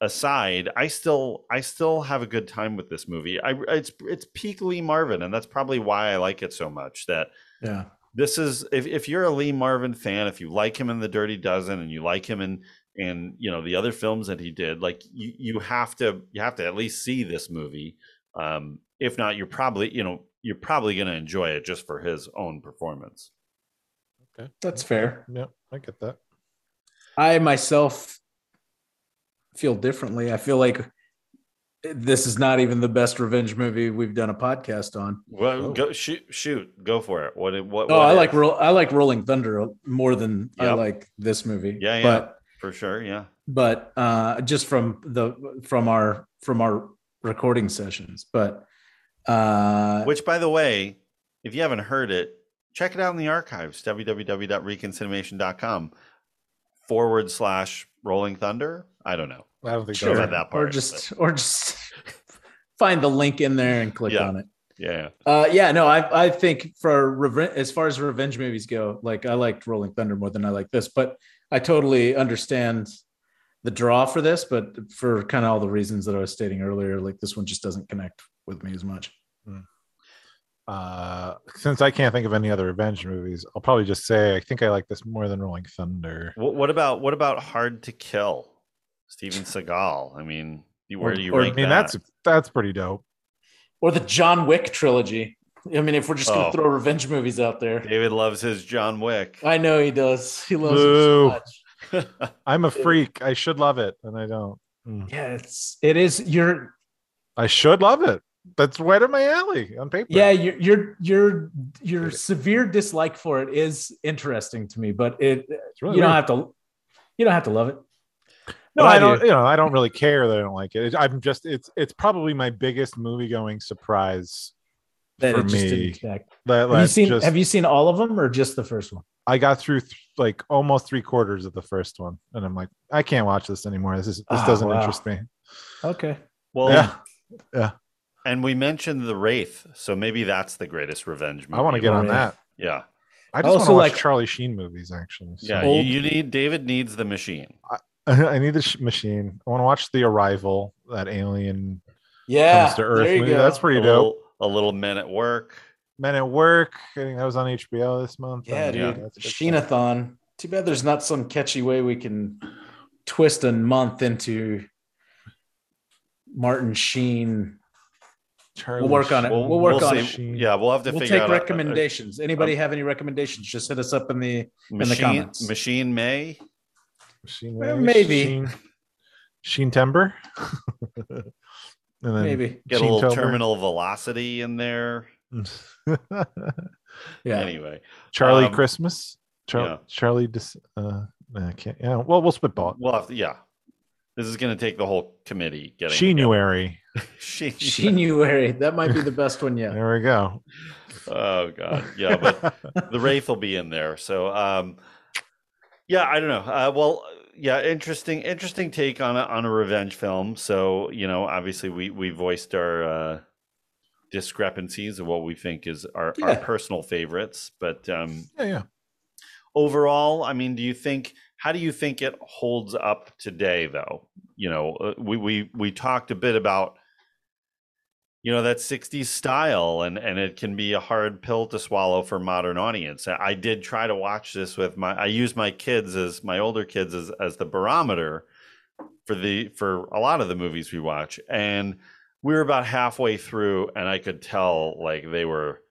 aside i still i still have a good time with this movie i it's it's peak lee marvin and that's probably why i like it so much that yeah. this is if, if you're a lee marvin fan if you like him in the dirty dozen and you like him in in you know the other films that he did like you you have to you have to at least see this movie um if not you're probably you know you're probably going to enjoy it just for his own performance okay. That's fair. Yeah, I get that. I myself feel differently. I feel like this is not even the best revenge movie we've done a podcast on. well Oh. go shoot shoot go for it what what, Oh, what I like is? Roll, I like Rolling Thunder more than I like this movie. Yeah, yeah. But for sure yeah but uh just from the from our from our recording sessions. But uh which by the way if you haven't heard it check it out in the archives www.reconcinimation.com forward slash rolling thunder i don't know I don't think Sure. that's At that or part, just or just find the link in there and click Yeah. on it. yeah Uh, yeah, no, I I think for reven- as far as revenge movies go, like I liked Rolling Thunder more than I like this, but I totally understand the draw for this, but for kind of all the reasons that I was stating earlier, like this one just doesn't connect with me as much. Uh, since I can't think of any other revenge movies, I'll probably just say I think I like this more than Rolling Thunder. What, what about what about Hard to Kill? Steven Seagal. I mean, you- where Or- do you or- rank I mean, that? that's that's pretty dope. Or the John Wick trilogy. I mean, if we're just gonna Oh. throw revenge movies out there, David loves his John Wick. I know he does. He loves it Boo. so much. I'm a freak. I should love it, and I don't. Mm. Yeah, it's it is. You're I should love it. That's right up my alley on paper. yeah, your your your your severe dislike for it is interesting to me, but it really you don't weird. have to you don't have to love it. No, I do. don't. You know, I don't really care that I don't like it. It- I'm just. It's it's probably my biggest movie going surprise That for it just me. didn't connect. That, Have you seen just, Have you seen all of them or just the first one? I got through th- like almost three quarters of the first one, and I'm like, I can't watch this anymore. This is this Ah, doesn't wow. interest me. Okay. well, Yeah, yeah. and we mentioned the Wraith, so maybe that's the greatest revenge movie. I want to get on Wraith. that. Yeah, I just also watch like- Charlie Sheen movies. Actually, so. yeah. You, Old- you need David needs the machine. I need the sh- machine. I want to watch The Arrival, that alien Yeah. comes to Earth movie. go. That's pretty a dope. little, a little men at work. Men at Work. I think that was on HBO this month. Yeah, Um, dude. that's good stuff. Sheenathon. Too bad there's not some catchy way we can twist a month into Martin Sheen. Charlie We'll work on it. Sheen. We'll work on see- it. Yeah, we'll have to We'll figure take out a- a- a recommendations. Anybody have any recommendations? Just hit us up in the machine, in the comments. Machine May. Sheen Well, Ray, maybe. Sheen, Sheen Timber. and then maybe. Get a little Tober. terminal velocity in there. Yeah. Anyway, Charlie Um, Christmas. Char- yeah. Charlie. Dis- uh, I can't. Yeah. Well, we'll spitball. it. we'll have to. Yeah, this is going to take the whole committee getting Sheenuary. Sheen. January. That might be the best one yet. There we go. Oh god, yeah, but the Wraith will be in there. So, um, yeah, I don't know. Uh, well, yeah, interesting, interesting take on a on a revenge film. So, you know, obviously we we voiced our uh, discrepancies of what we think is our, our personal favorites, but um, Yeah. Yeah. overall, I mean, do you think? How do you think it holds up today, though? You know, uh, we we we talked a bit about you know that 60s style and and it can be a hard pill to swallow for modern audience i did try to watch this with my i use my kids as my older kids as as the barometer for the for a lot of the movies we watch and we were about halfway through and i could tell like they were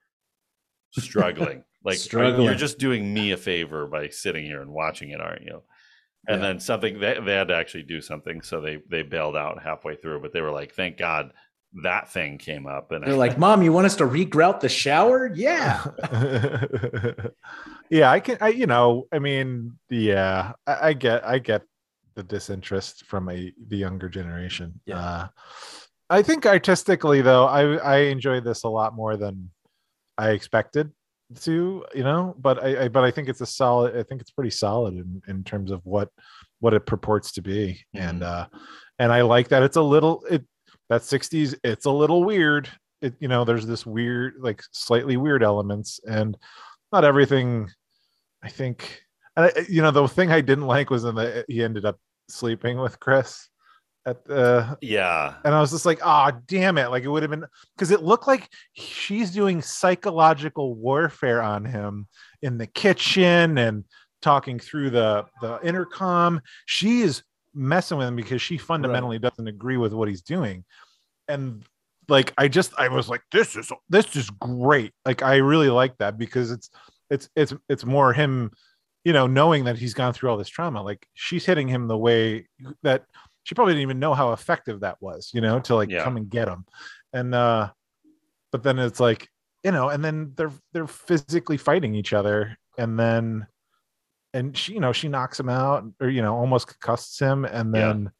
struggling like Struggling. you're just doing me a favor by sitting here and watching it aren't you and Yeah. then something they, they had to actually do something so they they bailed out halfway through but they were like thank god that thing came up and They're like, Mom, you want us to regrout the shower? Yeah. yeah, I can. I you know, I mean, yeah, I, I get, I get the disinterest from a the younger generation. Yeah. Uh, I think artistically, though, I I enjoy this a lot more than I expected to. You know, but I, I but I think it's a solid. I think it's pretty solid in in terms of what what it purports to be, and uh, and I like that it's a little it that 60s it's a little weird. It you know there's this weird like slightly weird elements and not everything i think and I, you know the thing i didn't like was in the he ended up sleeping with chris at the yeah. and i was just like ah damn it. Like it would have been because it looked like she's doing psychological warfare on him in the kitchen and talking through the the intercom. She is messing with him because she fundamentally doesn't agree with what he's doing. And like i just i was like this is this is great. Like i really like that because it's it's it's it's more him you know knowing that he's gone through all this trauma. Like she's hitting him the way that she probably didn't even know how effective that was you know to like Yeah. come and get him. And uh but then it's like you know and then they're they're physically fighting each other. And then and she you know she knocks him out or you know almost concusses him and Yeah. then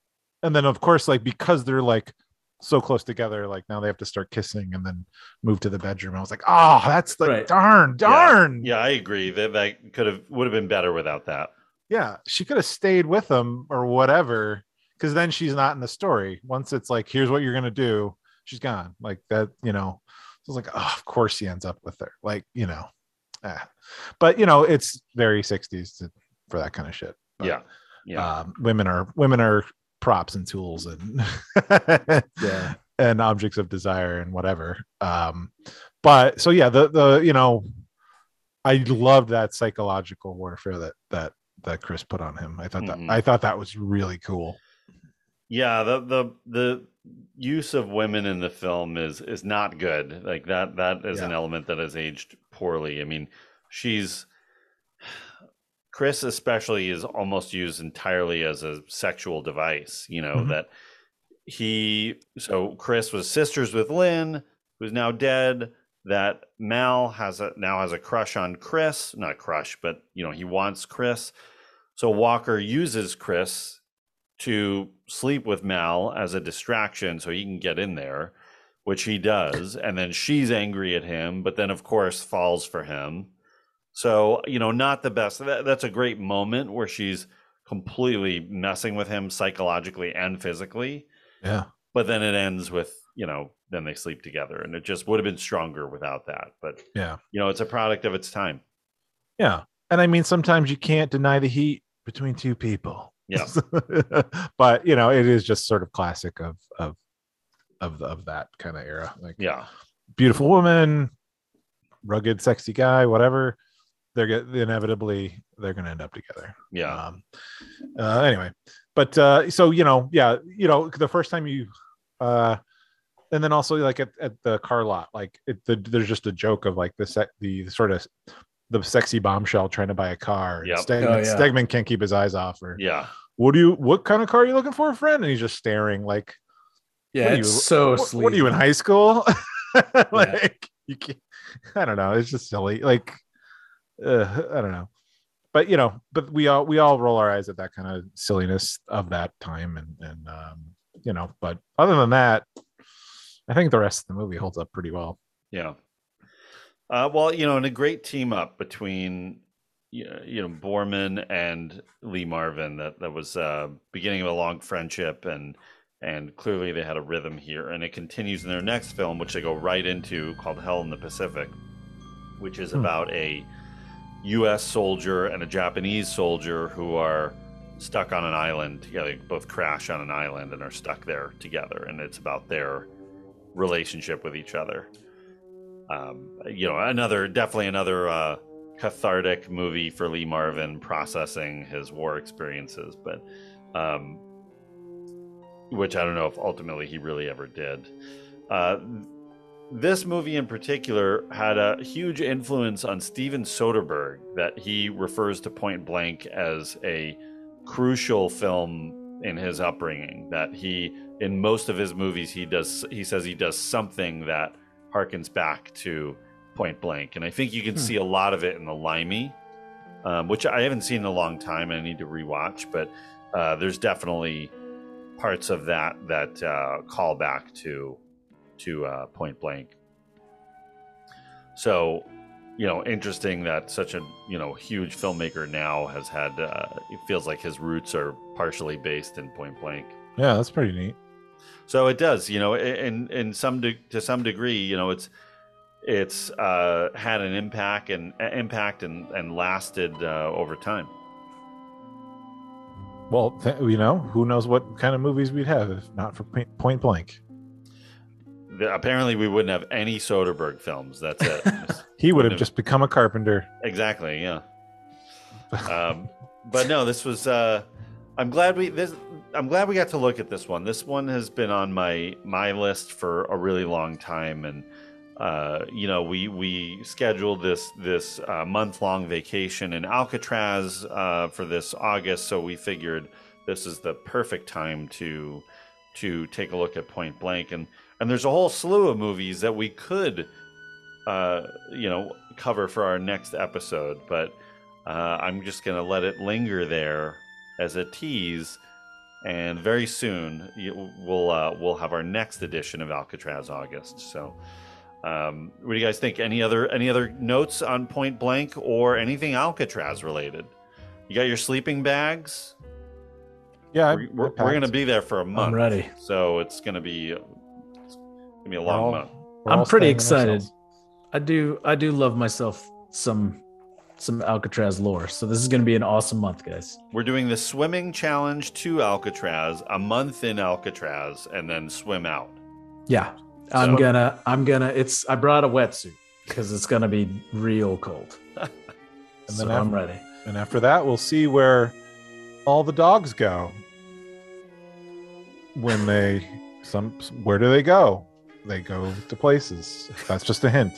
and then of course like because they're like so close together like now they have to start kissing and then move to the bedroom. I was like oh that's the Right. darn darn! Yeah i agree. That that could have would have been better without that. Yeah she could have stayed with him or whatever because then she's not in the story. Once it's like here's what you're gonna do she's gone. Like that you know so it's like oh of course he ends up with her. Like you know ah. but you know it's very 60s to, for that kind of shit But, yeah Yeah. Um, women are women are props and tools and Yeah. and objects of desire and whatever. Um, but so yeah, the the you know, I loved that psychological warfare that that that Chris put on him. I thought that I thought that was really cool. Yeah, the the the use of women in the film is is not good. Like that that is an element that has aged poorly. I mean, she's Chris especially is almost used entirely as a sexual device, you know, Mhm. that he so Chris was sisters with Lynn, who's now dead. That Mal has a now has a crush on Chris, not crush, but you know, he wants Chris. So Walker uses Chris to sleep with Mal as a distraction so he can get in there, which he does. And then she's angry at him, but then, of course, falls for him. So, you know, not the best. That, that's a great moment where she's completely messing with him psychologically and physically. Yeah. But then it ends with, you know, then they sleep together. And it just would have been stronger without that. But, Yeah. you know, it's a product of its time. Yeah. And I mean sometimes you can't deny the heat between two people. Yeah. but you know, it is just sort of classic of of of of that kind of era. Like Yeah. beautiful woman, rugged, sexy guy, whatever. They're get inevitably they're gonna end up together. Yeah. Um uh anyway. But uh so you know, yeah, you know, the first time you uh and then also like at, at the car lot, like it, the, there's just a joke of like the set the sort of the sexy bombshell trying to buy a car. Yep. Stegman, Oh, yeah. Stegman can't keep his eyes off her. Yeah. What do you? What kind of car are you looking for, friend? And he's just staring like, Yeah, what are it's you, so what, what are you in high school? like you can't. I don't know. It's just silly. Like, uh, I don't know. But you know, but we all we all roll our eyes at that kind of silliness of that time, and and um, you know. But other than that, I think the rest of the movie holds up pretty well. Yeah. Uh, well, you know, and a great team up between you know Boorman and Lee Marvin that that was uh, beginning of a long friendship and and clearly they had a rhythm here. And it continues in their next film which they go right into called Hell in the Pacific which is Hmm. about a US soldier and a Japanese soldier who are stuck on an island together they both crash on an island and are stuck there together. And it's about their relationship with each other um, you know, another definitely another uh, cathartic movie for Lee Marvin processing his war experiences, but um, which I don't know if ultimately he really ever did. Uh, this movie in particular had a huge influence on Steven Soderbergh that he refers to Point Blank as a crucial film in his upbringing that he in most of his movies he does he says he does something that harkens back to Point Blank, and I think you can Hmm. see a lot of it in the Limey, um, which I haven't seen in a long time. and I need to rewatch, but uh, there's definitely parts of that that uh, call back to to uh, Point Blank. So, you know, interesting that such a you know huge filmmaker now has had. Uh, it feels like his roots are partially based in Point Blank. Yeah, that's pretty neat. So it does, you know, in in some de- to some degree, you know, it's it's uh, had an impact and impact and and lasted uh, over time. Well, th- you know, who knows what kind of movies we'd have if not for Point- Point Blank. The- apparently, we wouldn't have any Soderbergh films. That's it. He would have Wouldn't just become a carpenter. exactly, yeah. Um, but no, this was. Uh, I'm glad we this. I'm glad we got to look at this one. This one has been on my my list for a really long time, and uh, you know, we we scheduled this this uh, month long vacation in Alcatraz uh, for this August, so we figured this is the perfect time to to take a look at Point Blank, and and there's a whole slew of movies that we could, uh, you know, cover for our next episode, but uh, I'm just gonna let it linger there as a tease. And very soon we'll uh, we'll have our next edition of Alcatraz August. So, um, what do you guys think? Any other any other notes on Point Blank or anything Alcatraz related? You got your sleeping bags? Yeah, We're, we're, we're gonna be there for a month. ready. So it's gonna be it's gonna be a long all- month. I'm pretty excited. ourselves. I do I do love myself some some Alcatraz lore. So this is going to be an awesome month, guys. We're doing the swimming challenge to Alcatraz, a month in Alcatraz, and then swim out. Yeah, I'm gonna. I'm gonna. It's. I brought a wetsuit because it's gonna be real cold. And so then I'm after- ready. And after that, we'll see where all the dogs go. When they some where do they go? They go to places. That's just a hint.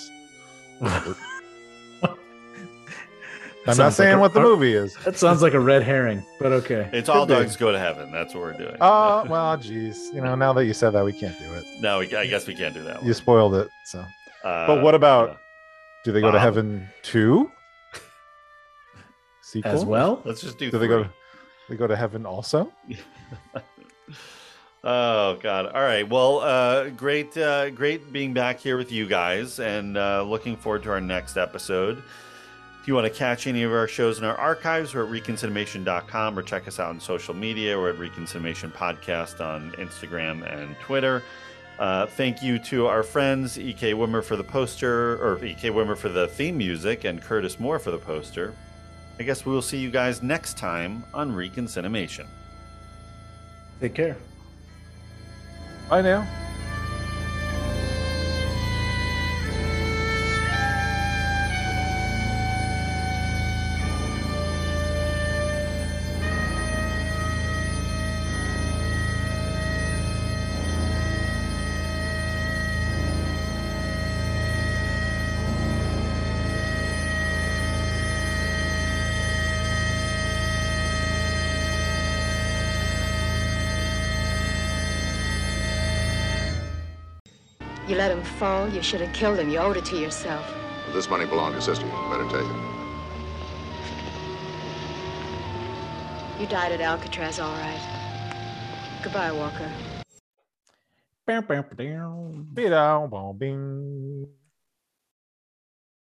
I'm not Sounds like saying a- what the movie is. That sounds like a red herring, but okay. It's all Could be. dogs go to heaven. That's what we're doing. Oh well, geez. You know, now that you said that, we can't do it. no, we, I guess we can't do that. You spoiled it. So, Uh, but what about? Do they go to heaven too? Sequel As well. Let's just do. Do they go? three. They go to heaven also. Oh God! All right. Well, uh, great, uh, great being back here with you guys, and uh, looking forward to our next episode. If you want to catch any of our shows in our archives, we're at reconciliation.com or check us out on social media. We're at Reconciliation Podcast on Instagram and Twitter. Uh, thank you to our friends E.K. Wimmer for the poster, or E.K. Wimmer for the theme music, and Curtis Moore for the poster. I guess we will see you guys next time on Reconciliation. Take care. Bye now. You fall. You should have killed him. You owed it to yourself. Well, this money belonged to sister. You better take it. You died at Alcatraz, all right. Goodbye, Walker. Bing, bing, bing.